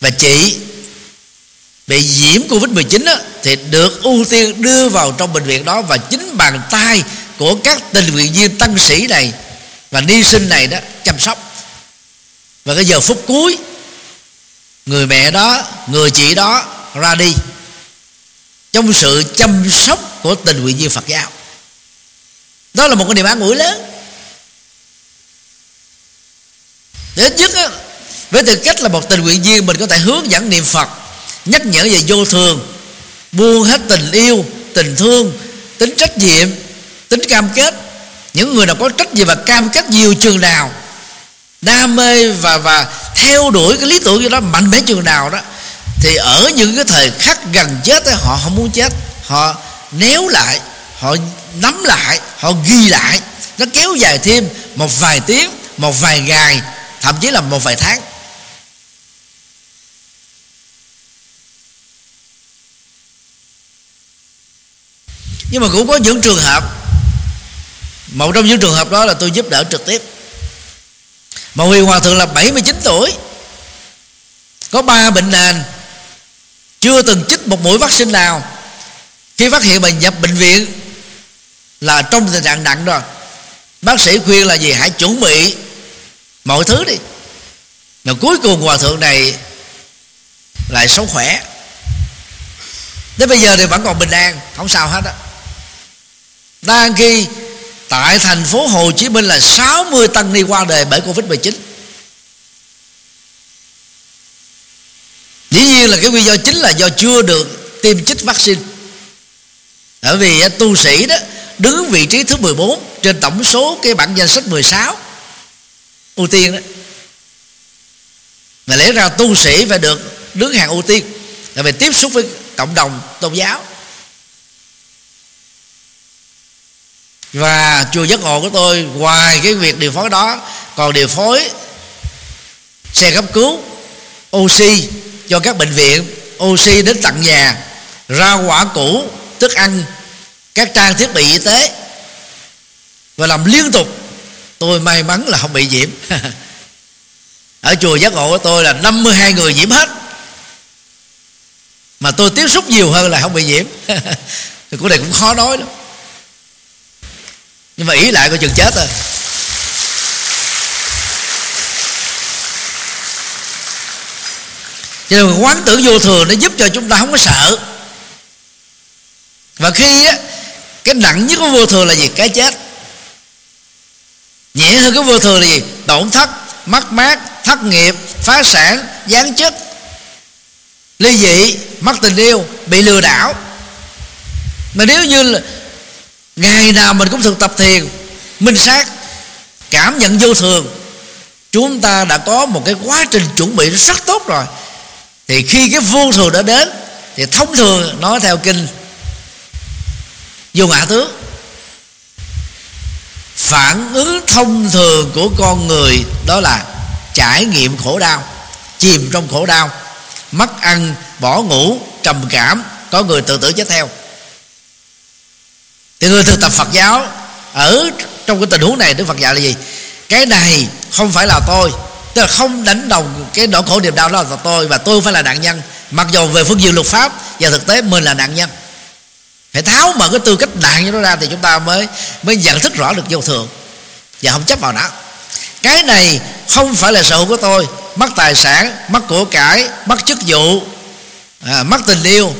và chị bị nhiễm covid 19 đó, thì được ưu tiên đưa vào trong bệnh viện đó và chính bàn tay của các tình nguyện viên tăng sĩ này và ni sinh này đó chăm sóc. Và cái giờ phút cuối người mẹ đó người chị đó ra đi trong sự chăm sóc của tình nguyện viên Phật giáo. Đó là một cái niềm an ủi lớn. Thứ nhất á, với tư cách là một tình nguyện viên mình có thể hướng dẫn niệm phật nhắc nhở về vô thường buông hết tình yêu tình thương tính trách nhiệm tính cam kết. Những người nào có trách nhiệm và cam kết nhiều trường nào đam mê và và theo đuổi cái lý tưởng gì đó mạnh mẽ trường nào đó thì ở những cái thời khắc gần chết ấy, họ không muốn chết. Họ néo lại họ nắm lại họ ghi lại. Nó kéo dài thêm một vài tiếng một vài ngày thậm chí là một vài tháng. Nhưng mà cũng có những trường hợp, một trong những trường hợp đó là tôi giúp đỡ trực tiếp. Mà Huyền Hòa Thượng là 79 tuổi, Có ba bệnh nền, Chưa từng chích một mũi vaccine nào. Khi phát hiện mình nhập bệnh viện Là trong tình trạng nặng rồi Bác sĩ khuyên là gì? Hãy chuẩn bị mọi thứ đi. Rồi cuối cùng hòa thượng này lại sống khỏe. Đến bây giờ thì vẫn còn bình an, không sao hết á. Đang khi tại thành phố Hồ Chí Minh là 60 tăng ni qua đời bởi Covid 19 dĩ nhiên là cái nguyên do chính là do chưa được tiêm chích vaccine. Bởi vì tu sĩ đó đứng vị trí thứ 14 trên tổng số cái bản danh sách 16 ưu tiên đó. Mà lẽ ra tu sĩ phải được đứng hàng ưu tiên là phải tiếp xúc với cộng đồng tôn giáo. Và chùa giác ngộ của tôi, ngoài cái việc điều phối đó, còn điều phối xe cấp cứu, oxy cho các bệnh viện, oxy đến tận nhà, rau quả cũ thức ăn, các trang thiết bị y tế, và làm liên tục tôi may mắn là không bị nhiễm. *laughs* Ở chùa giác ngộ của tôi là 52 người nhiễm hết. Mà tôi tiếp xúc nhiều hơn là không bị nhiễm. *laughs* Thì cũng này cũng khó nói lắm. Nhưng mà ý lại coi chừng chết rồi cho nên quán tưởng vô thường nó giúp cho chúng ta không có sợ. Và khi á, cái nặng nhất của vô thường là gì? Cái chết nhẹ hơn cái vô thường thì gì tổn thất, mất mát, thất nghiệp, phá sản gián chức. Ly dị, mất tình yêu, bị lừa đảo. Mà nếu như là ngày nào mình cũng thực tập thiền minh sát, cảm nhận vô thường, chúng ta đã có một cái quá trình chuẩn bị rất tốt rồi. Thì khi cái vô thường đã đến, thì thông thường nói theo kinh vô ngã tướng phản ứng thông thường của con người đó là trải nghiệm khổ đau, chìm trong khổ đau, mất ăn, bỏ ngủ, trầm cảm, có người tự tử chết theo. Thì người thực tập Phật giáo ở trong cái tình huống này, Đức Phật dạy là gì? Cái này không phải là tôi, tức là không đánh đồng cái nỗi khổ niềm đau đó là tôi và tôi không phải là nạn nhân. Mặc dù về phương diện luật pháp và thực tế mình là nạn nhân phải tháo mở cái tư cách đạn như nó ra thì chúng ta mới mới nhận thức rõ được vô thường. Và không chấp vào nó cái này không phải là sở hữu của tôi. Mất tài sản mất của cải mất chức vụ à, mất tình yêu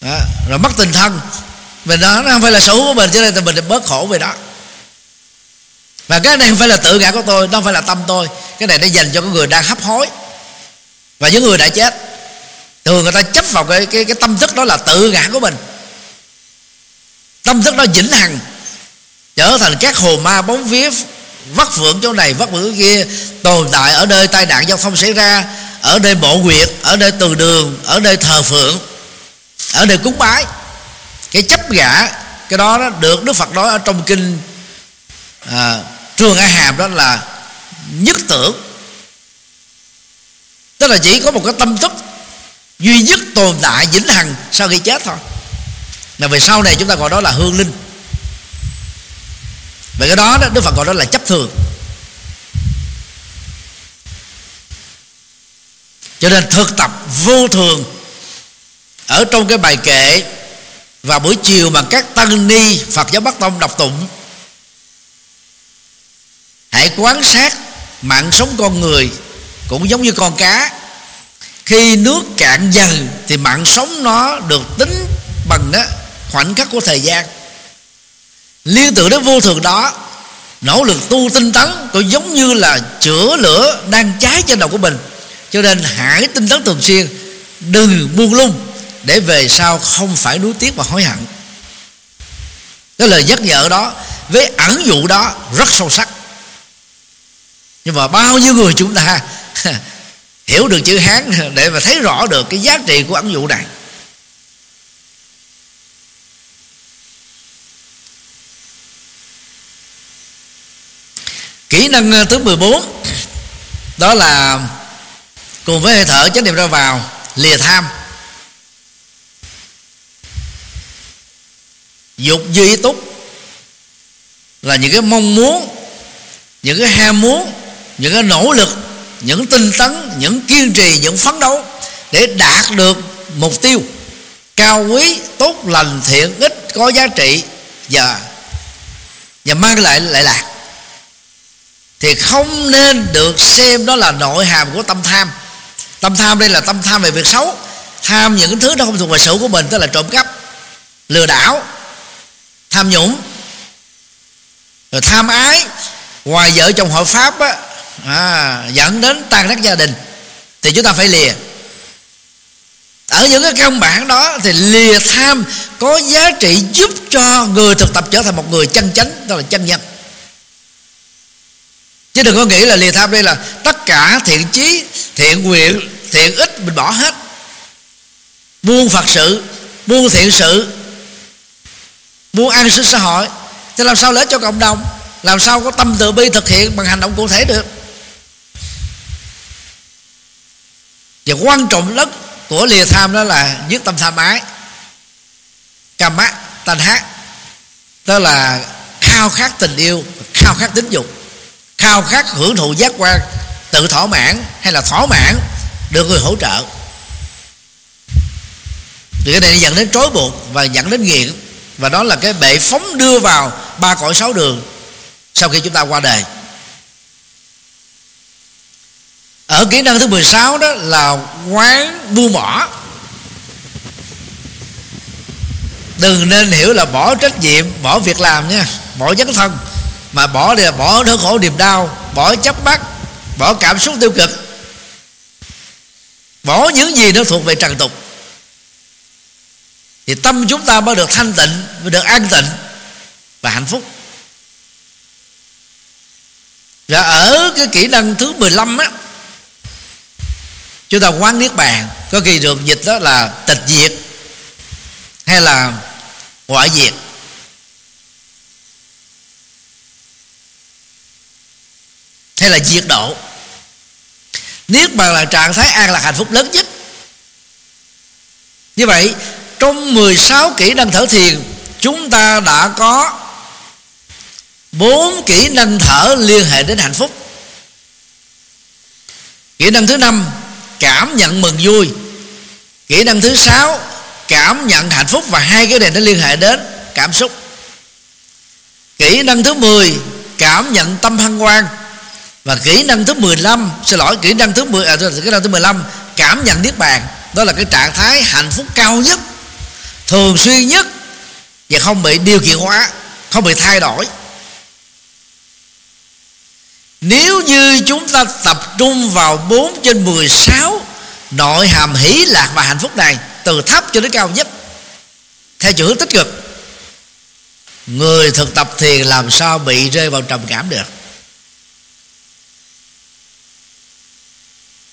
à, rồi mất tình thân. Vì nó, nó không phải là sở hữu của mình cho nên mình bớt khổ về đó. Và cái này không phải là tự ngã của tôi nó không phải là tâm tôi. Cái này nó dành cho cái người đang hấp hối và những người đã chết. Thường người ta chấp vào cái cái cái tâm thức đó là tự ngã của mình tâm thức đó vĩnh hằng. Trở thành các hồ ma bóng vía vất vưởng chỗ này vất vưởng kia. Tồn tại ở nơi tai nạn giao thông xảy ra ở nơi mộ quyệt ở nơi từ đường ở nơi thờ phượng ở nơi cúng bái. Cái chấp gã cái đó, đó được đức phật nói ở trong kinh à, trường a hàm đó là nhất tưởng. Tức là chỉ có một cái tâm thức duy nhất tồn tại vĩnh hằng sau khi chết thôi mà về sau này chúng ta gọi đó là hương linh. Và cái đó, đó đức phật gọi đó là chấp thường. Cho nên thực tập vô thường ở trong cái bài kệ và buổi chiều mà các tăng ni phật giáo bắc tông đọc tụng hãy quan sát mạng sống con người cũng giống như con cá. Khi nước cạn dần thì mạng sống nó được tính bằng đó khoảnh khắc của thời gian. Liên tưởng đến vô thường đó, nỗ lực tu tinh tấn cũng giống như là chữa lửa đang cháy trên đầu của mình. Cho nên hãy tinh tấn thường xuyên, đừng buông lung, để về sau không phải nuối tiếc và hối hận. Cái lời nhắc nhở đó, với ẩn dụ đó rất sâu sắc. Nhưng mà bao nhiêu người chúng ta *laughs* hiểu được chữ hán để mà thấy rõ được cái giá trị của ẩn dụ này. Kỹ năng à, thứ 14 đó là cùng với hơi thở, chánh niệm ra vào, lìa tham. Dục duy túc là những cái mong muốn, những cái ham muốn, những cái nỗ lực, những tinh tấn, những kiên trì, những phấn đấu để đạt được mục tiêu cao quý, tốt lành, thiện ích, có giá trị và và mang lại lại lạc thì không nên được xem đó là nội hàm của tâm tham. Tâm tham đây là tâm tham về việc xấu. Tham những thứ đó không thuộc về sở của mình tức là trộm cắp lừa đảo tham nhũng. Rồi tham ái ngoài vợ chồng hội pháp á, à, dẫn đến tan nát gia đình. Thì chúng ta phải lìa. Ở những cái căn bản đó thì lìa tham có giá trị giúp cho người thực tập trở thành một người chân chánh đó là chân nhân chứ đừng có nghĩ là lìa tham đây là tất cả thiện chí, thiện nguyện, thiện ích mình bỏ hết. Buông phật sự, buông thiện sự, buông an sinh xã hội. Thì làm sao lợi cho cộng đồng? Làm sao có tâm từ bi thực hiện bằng hành động cụ thể được? Và quan trọng nhất của lìa tham đó là dứt tâm tham ái. Cam mắt tanh hát tức là khao khát tình yêu, khao khát tính dục khao khát hưởng thụ giác quan, tự thỏa mãn hay là thỏa mãn được người hỗ trợ. Thì cái này dẫn đến trói buộc và dẫn đến nghiện. Và đó là cái bệ phóng đưa vào ba cõi sáu đường sau khi chúng ta qua đời. Ở kỹ năng thứ 16 đó là quán buông bỏ đừng nên hiểu là bỏ trách nhiệm, bỏ việc làm nha, bỏ dấn thân mà bỏ đi là bỏ nỗi khổ niềm đau, bỏ chấp bắt bỏ cảm xúc tiêu cực. Bỏ những gì nó thuộc về trần tục. Thì tâm chúng ta mới được thanh tịnh, mới được an tịnh và hạnh phúc. Và ở cái kỹ năng thứ 15 á, chúng ta quán niết bàn. Có kỳ được dịch đó là tịch diệt hay là ngoại diệt. Hay là diệt độ. Niết bàn là trạng thái an lạc hạnh phúc lớn nhất. Như vậy, trong 16 kỹ năng thở thiền, chúng ta đã có bốn kỹ năng thở liên hệ đến hạnh phúc. Kỹ năng thứ năm, cảm nhận mừng vui. Kỹ năng thứ sáu, cảm nhận hạnh phúc và hai cái này nó liên hệ đến cảm xúc. Kỹ năng thứ 10 cảm nhận tâm hân hoan và kỹ năng thứ 15 xin lỗi kỹ năng thứ 10 à, kỹ năng thứ 15 cảm nhận niết bàn. Đó là cái trạng thái hạnh phúc cao nhất thường xuyên nhất và không bị điều kiện hóa không bị thay đổi. Nếu như chúng ta tập trung vào 4 trên 16 nội hàm hỷ lạc và hạnh phúc này từ thấp cho đến cao nhất theo chiều hướng tích cực người thực tập thiền làm sao bị rơi vào trầm cảm được?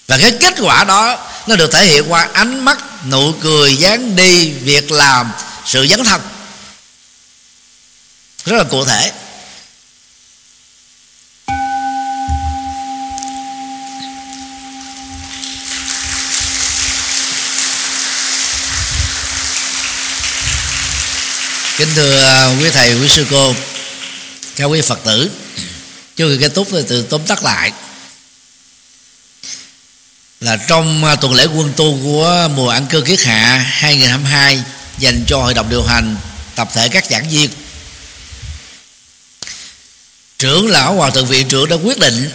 Và cái kết quả đó, nó được thể hiện qua ánh mắt, nụ cười, dáng đi, việc làm, sự dấn thân. Rất là cụ thể. Kính thưa à, quý thầy, quý sư cô, các quý phật tử, trước khi kết thúc thì từ tóm tắt lại là trong à, tuần lễ quân tu của mùa ăn cơ kiết hạ 2022 dành cho hội đồng điều hành tập thể các giảng viên. Trưởng lão hòa thượng viện trưởng đã quyết định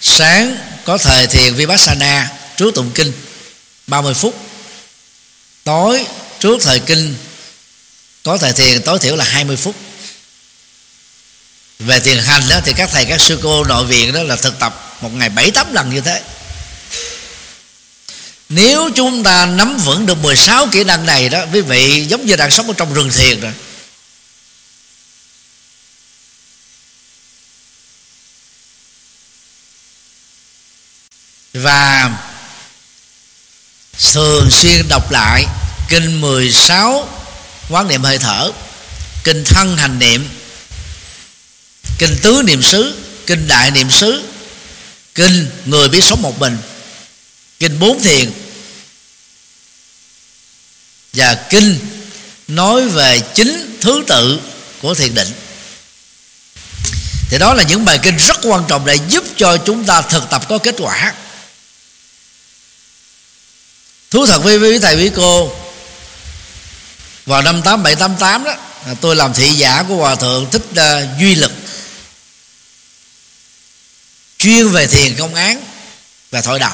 sáng có thời thiền vipassana trước tụng kinh 30 phút, tối trước thời kinh có thời thiền, tối thiểu là 20 phút. Về thiền hành đó thì các thầy, các sư cô nội viện đó là thực tập một ngày bảy, tám lần như thế. Nếu chúng ta nắm vững được 16 kỹ năng này đó, quý vị giống như đang sống ở trong rừng thiền rồi. Và thường xuyên đọc lại kinh 16 quán niệm hơi thở, kinh thân hành niệm, kinh tứ niệm xứ, kinh đại niệm xứ kinh người biết sống một mình. Kinh bốn thiền. Và kinh nói về chính thứ tự của thiền định. Thì đó là những bài kinh rất quan trọng để giúp cho chúng ta thực tập có kết quả. Thú thật với quý thầy quý cô vào năm tám bảy tám tám đó tôi làm thị giả của hòa thượng thích uh, duy lực chuyên về thiền công án và thổi đầu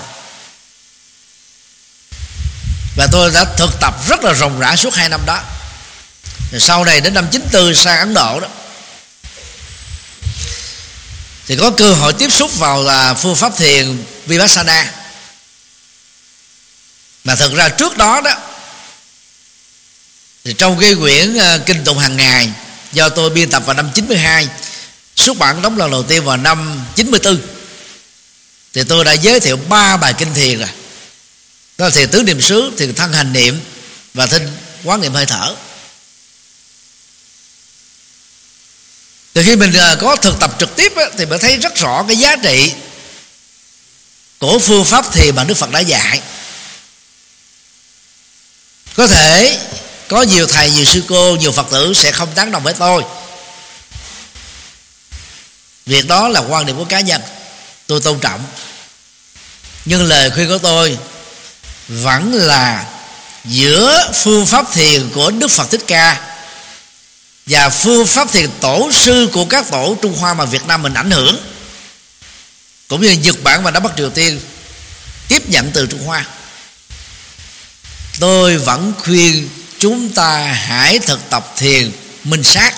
và tôi đã thực tập rất là rộng rã suốt hai năm đó. Rồi sau này đến năm 94 sang Ấn Độ đó, thì có cơ hội tiếp xúc vào là phương pháp thiền vipassana. Mà thực ra trước đó đó, thì trong cái quyển ờ, kinh tụng hàng ngày do tôi biên tập vào năm 92 xuất bản đóng lần đầu tiên vào năm 94 thì tôi đã giới thiệu ba bài kinh thiền rồi. Đó là thiền tứ niệm xứ thiền thân hành niệm và thinh quán niệm hơi thở. Từ khi mình à, có thực tập trực tiếp á, thì mình thấy rất rõ cái giá trị của phương pháp thiền mà đức phật đã dạy. Có thể có nhiều thầy nhiều sư cô nhiều phật tử sẽ không tán đồng với tôi việc đó là quan điểm của cá nhân. Tôi tôn trọng. Nhưng lời khuyên của tôi vẫn là giữa phương pháp thiền của đức phật thích ca và phương pháp thiền tổ sư của các tổ trung hoa mà việt nam mình ảnh hưởng, cũng như nhật bản và đông bắc triều tiên tiếp nhận từ trung hoa. Tôi vẫn khuyên chúng ta hãy thực tập thiền minh sát,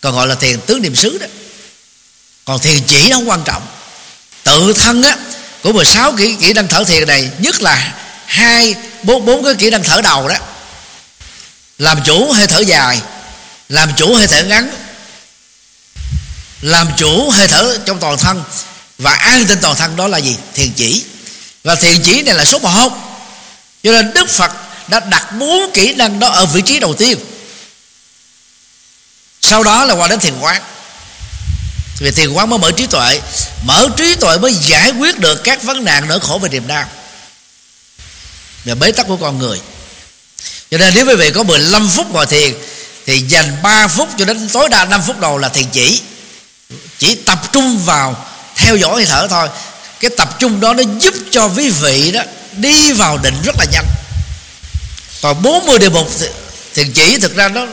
còn gọi là thiền tứ niệm xứ đó còn thiền chỉ nó không quan trọng. Tự thân á, của 16 kỹ kỹ năng thở thiền này, nhất là hai, bốn bốn cái kỹ năng thở đầu đó. Làm chủ hơi thở dài, làm chủ hơi thở ngắn, làm chủ hơi thở trong toàn thân. Và an tinh toàn thân đó là gì? Thiền chỉ. Và thiền chỉ này là số một. Cho nên đức phật đã đặt bốn kỹ năng đó ở vị trí đầu tiên. Sau đó là qua đến thiền quán vì thiền quán mới mở trí tuệ. Mở trí tuệ mới giải quyết được các vấn nạn nỗi khổ về niềm đau. Và bế tắc của con người. Cho nên nếu quý vị có 15 phút ngồi thiền, thì dành 3 phút cho đến tối đa 5 phút đầu là thiền chỉ. Chỉ tập trung vào theo dõi hơi thở thôi. Cái tập trung đó nó giúp cho quý vị đó đi vào định rất là nhanh. Còn 40 đề mục thiền chỉ, thực ra nó,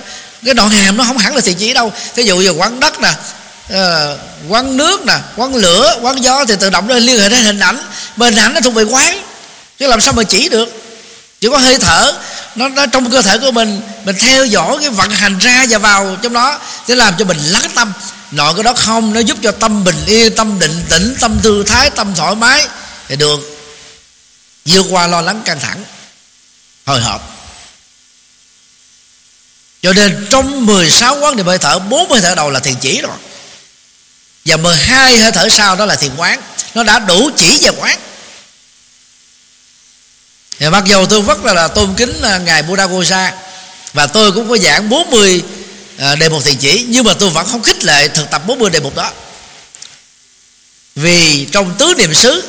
cái đoạn hàm nó không hẳn là thiền chỉ đâu. Thí dụ như quán đất nè uh, quán nước nè quán lửa quán gió thì tự động nó liên hệ đến hình ảnh. Mà hình ảnh nó thuộc về quán chứ làm sao mà chỉ được? Chỉ có hơi thở nó, nó trong cơ thể của mình mình theo dõi cái vận hành ra và vào trong đó sẽ làm cho mình lắng tâm. Nội cái đó không nó giúp cho tâm bình yên tâm định tĩnh tâm thư thái tâm thoải mái thì được. Vượt qua lo lắng căng thẳng hồi hộp. Cho nên trong 16 quán niệm hơi thở bốn hơi thở đầu là thiền chỉ rồi và 12 hơi thở sau đó là thiền quán. Nó đã đủ chỉ về quán. Thì mặc dù tôi rất là, là tôn kính à, ngài Buddha Gosa và tôi cũng có giảng 40 à, đề mục thiền chỉ nhưng mà tôi vẫn không khích lệ thực tập 40 đề mục đó. Vì trong tứ niệm xứ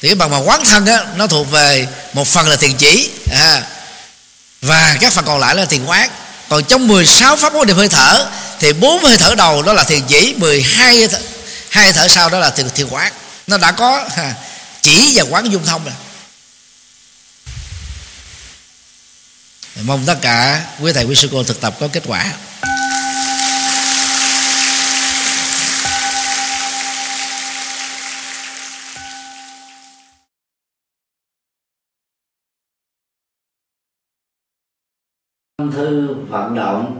thì cái bằng mà quán thân á nó thuộc về một phần là thiền chỉ à, và các phần còn lại là thiền quán. Còn trong 16 pháp môn niệm hơi thở thì bốn hơi thở đầu đó là thiền chỉ 12 hai thở, hai thở sau đó là thiền, thiền quán nó đã có ha, chỉ và quán dung thông rồi. Mong tất cả quý thầy quý sư cô thực tập có kết quả. Thư vận động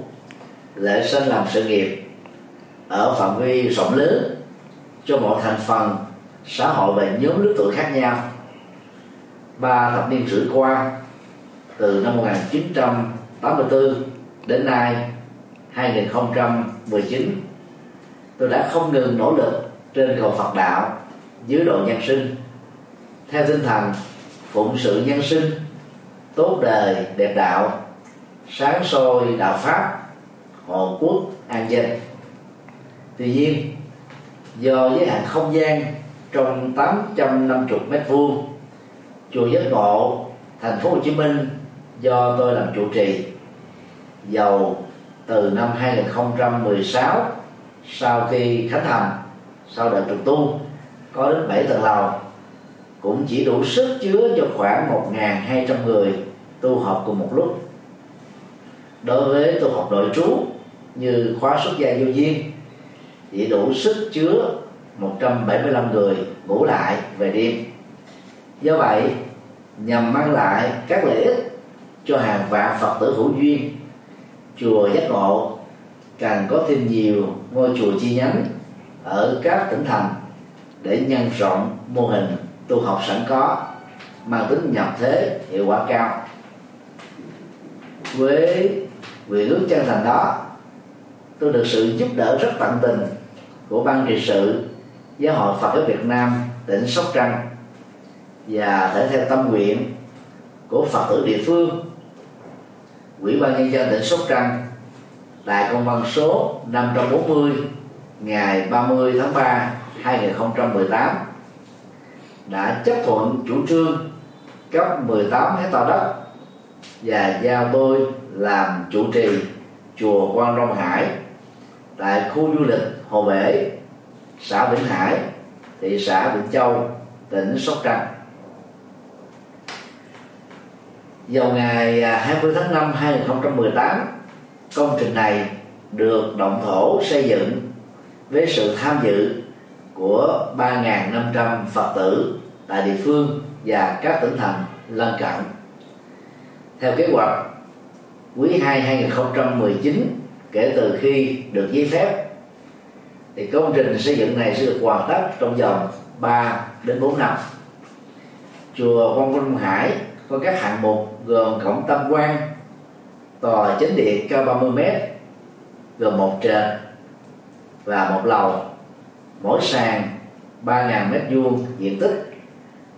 lễ sinh làm sự nghiệp ở phạm vi rộng lớn cho mọi thành phần xã hội và nhóm lứa tuổi khác nhau. Ba thập niên rưỡi qua, từ năm 1984 đến nay 2019 tôi đã không ngừng nỗ lực trên cầu Phật đạo, dưới độ nhân sinh. Theo tinh thần phụng sự nhân sinh, tốt đời đẹp đạo, sáng soi đạo pháp hộ quốc an dân. Tuy nhiên, do giới hạn không gian trong 850 mét vuông, chùa giác ngộ, thành phố Hồ Chí Minh do tôi làm chủ trì dầu từ năm 2016 sau khi khánh thành, sau đợt trùng tu, có đến 7 tầng lầu, cũng chỉ đủ sức chứa cho khoảng 1.200 người tu học cùng một lúc. Đối với tu học nội trú như khóa xuất gia vô duyên chỉ đủ sức chứa 175 người ngủ lại về đêm. Do vậy, nhằm mang lại các lợi ích cho hàng vạn phật tử hữu duyên, chùa giác ngộ càng có thêm nhiều ngôi chùa chi nhánh ở các tỉnh thành để nhân rộng mô hình tu học sẵn có, mang tính nhập thế hiệu quả cao. Với nguyện ước chân thành đó tôi được sự giúp đỡ rất tận tình của ban trị sự, giáo hội Phật giáo Việt Nam, tỉnh Sóc Trăng và thể theo tâm nguyện của Phật tử địa phương. Ủy ban nhân dân tỉnh Sóc Trăng tại công văn số 540 ngày 30 tháng 3 2018 đã chấp thuận chủ trương cấp 18 hecta đất và giao tôi làm chủ trì chùa Quan Long Hải tại khu du lịch Hồ Bể, xã Vĩnh Hải, thị xã Vĩnh Châu, tỉnh Sóc Trăng. Vào ngày à, 20 tháng 5 2018, công trình này được động thổ xây dựng với sự tham dự của 3.500 Phật tử tại địa phương và các tỉnh thành lân cận. Theo kế hoạch, quý 2 2019 kể từ khi được giấy phép thì công trình xây dựng này sẽ được hoàn tất trong vòng 3 đến 4 năm. Chùa Quang Vinh Hải có các hạng mục gồm cổng tam quan, tòa chính điện cao 30 m gồm một trệt và một lầu mỗi sàn 3.000 mét vuông diện tích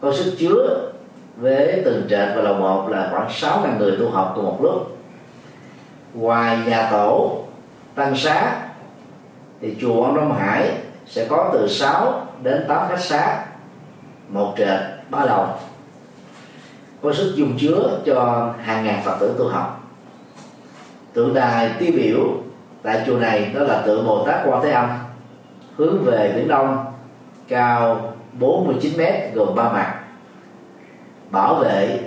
có sức chứa với từng trệt và lầu một là khoảng 6.000 người tu học cùng một lúc ngoài nhà tổ tăng xá thì chùa Ông Đông Hải sẽ có từ 6 đến 8 khách xá một trệt ba lầu. Có sức dung chứa cho hàng ngàn phật tử tu học. Tượng đài tiêu biểu tại chùa này đó là tượng Bồ Tát Quan Thế Âm, hướng về biển đông, cao 49 mét gồm ba mặt, bảo vệ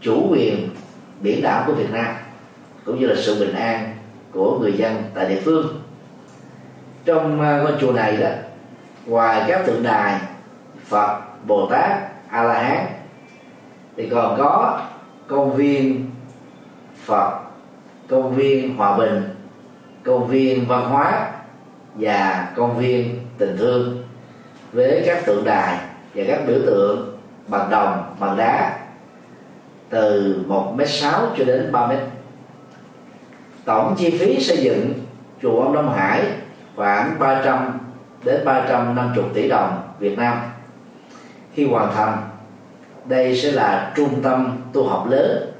chủ quyền biển đảo của Việt Nam cũng như là sự bình an của người dân tại địa phương. Trong à, ngôi chùa này đó, ngoài các tượng đài Phật, Bồ Tát A La Hán thì còn có công viên Phật, công viên hòa bình, công viên văn hóa và công viên tình thương với các tượng đài và các biểu tượng bằng đồng bằng đá từ một m sáu cho đến 3 mét tổng chi phí xây dựng chùa ông Đông Hải khoảng 300 đến 350 tỷ đồng Việt Nam. Khi hoàn thành, đây sẽ là trung tâm tu học lớn,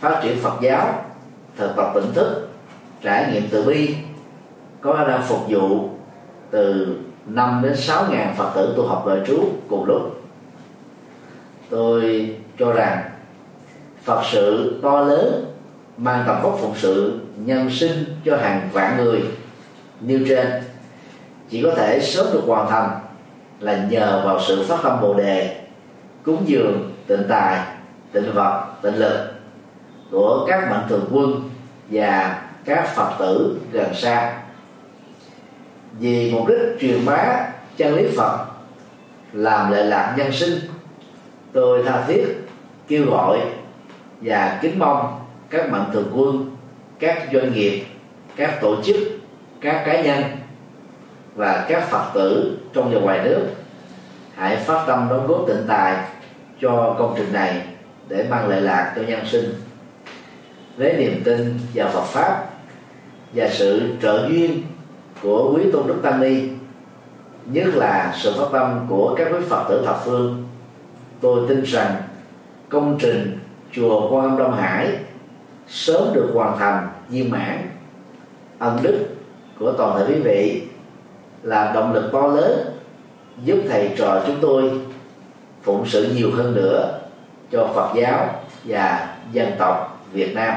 phát triển Phật giáo, thực tập tỉnh thức, trải nghiệm từ bi, có đang phục vụ từ 5 đến 6 ngàn Phật tử tu học đời trú cùng lúc. Tôi cho rằng Phật sự to lớn mang tầm vóc phụng sự, nhân sinh cho hàng vạn người nêu trên. Chỉ có thể sớm được hoàn thành là nhờ vào sự phát tâm bồ đề, cúng dường, tịnh tài, tịnh vật, tịnh lực của các mạnh thường quân và các phật tử gần xa. Vì mục đích truyền bá chân lý phật, làm lệ lạc nhân sinh, tôi tha thiết kêu gọi và kính mong các mạnh thường quân, các doanh nghiệp, các tổ chức, các cá nhân và các phật tử trong và ngoài nước hãy phát tâm đóng góp tịnh tài cho công trình này để mang lợi lạc cho nhân sinh. Với niềm tin vào Phật pháp và sự trợ duyên của quý tôn đức tăng ni, nhất là sự phát tâm của các quý phật tử thập phương, tôi tin rằng công trình chùa quan âm đông hải sớm được hoàn thành viên mãn. Ân đức của toàn thể quý vị là động lực to lớn giúp thầy trò chúng tôi phụng sự nhiều hơn nữa cho Phật giáo và dân tộc Việt Nam.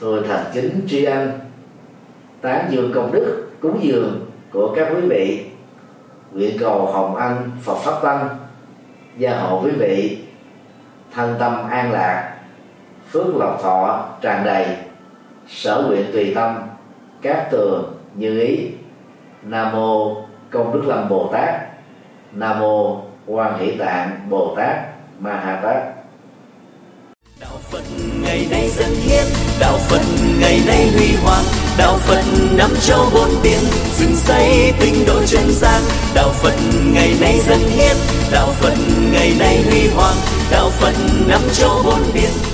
Tôi thành kính tri ân tán dương công đức cúng dường của các quý vị, nguyện cầu hồng ân Phật pháp tăng gia hộ quý vị thân tâm an lạc phước lộc thọ, tràn đầy. Sở nguyện tùy tâm, các tường như ý. Nam mô công đức lâm bồ tát. Nam mô quan hỷ tạng bồ tát ma ha tát. Đạo phật ngày nay dân hiến, đạo phật ngày nay huy hoàng. Đạo phật năm châu bốn biển, dựng xây tinh độ chân gian. Đạo phật ngày nay dân hiến, đạo phật ngày nay huy hoàng. Đạo phật năm châu bốn biển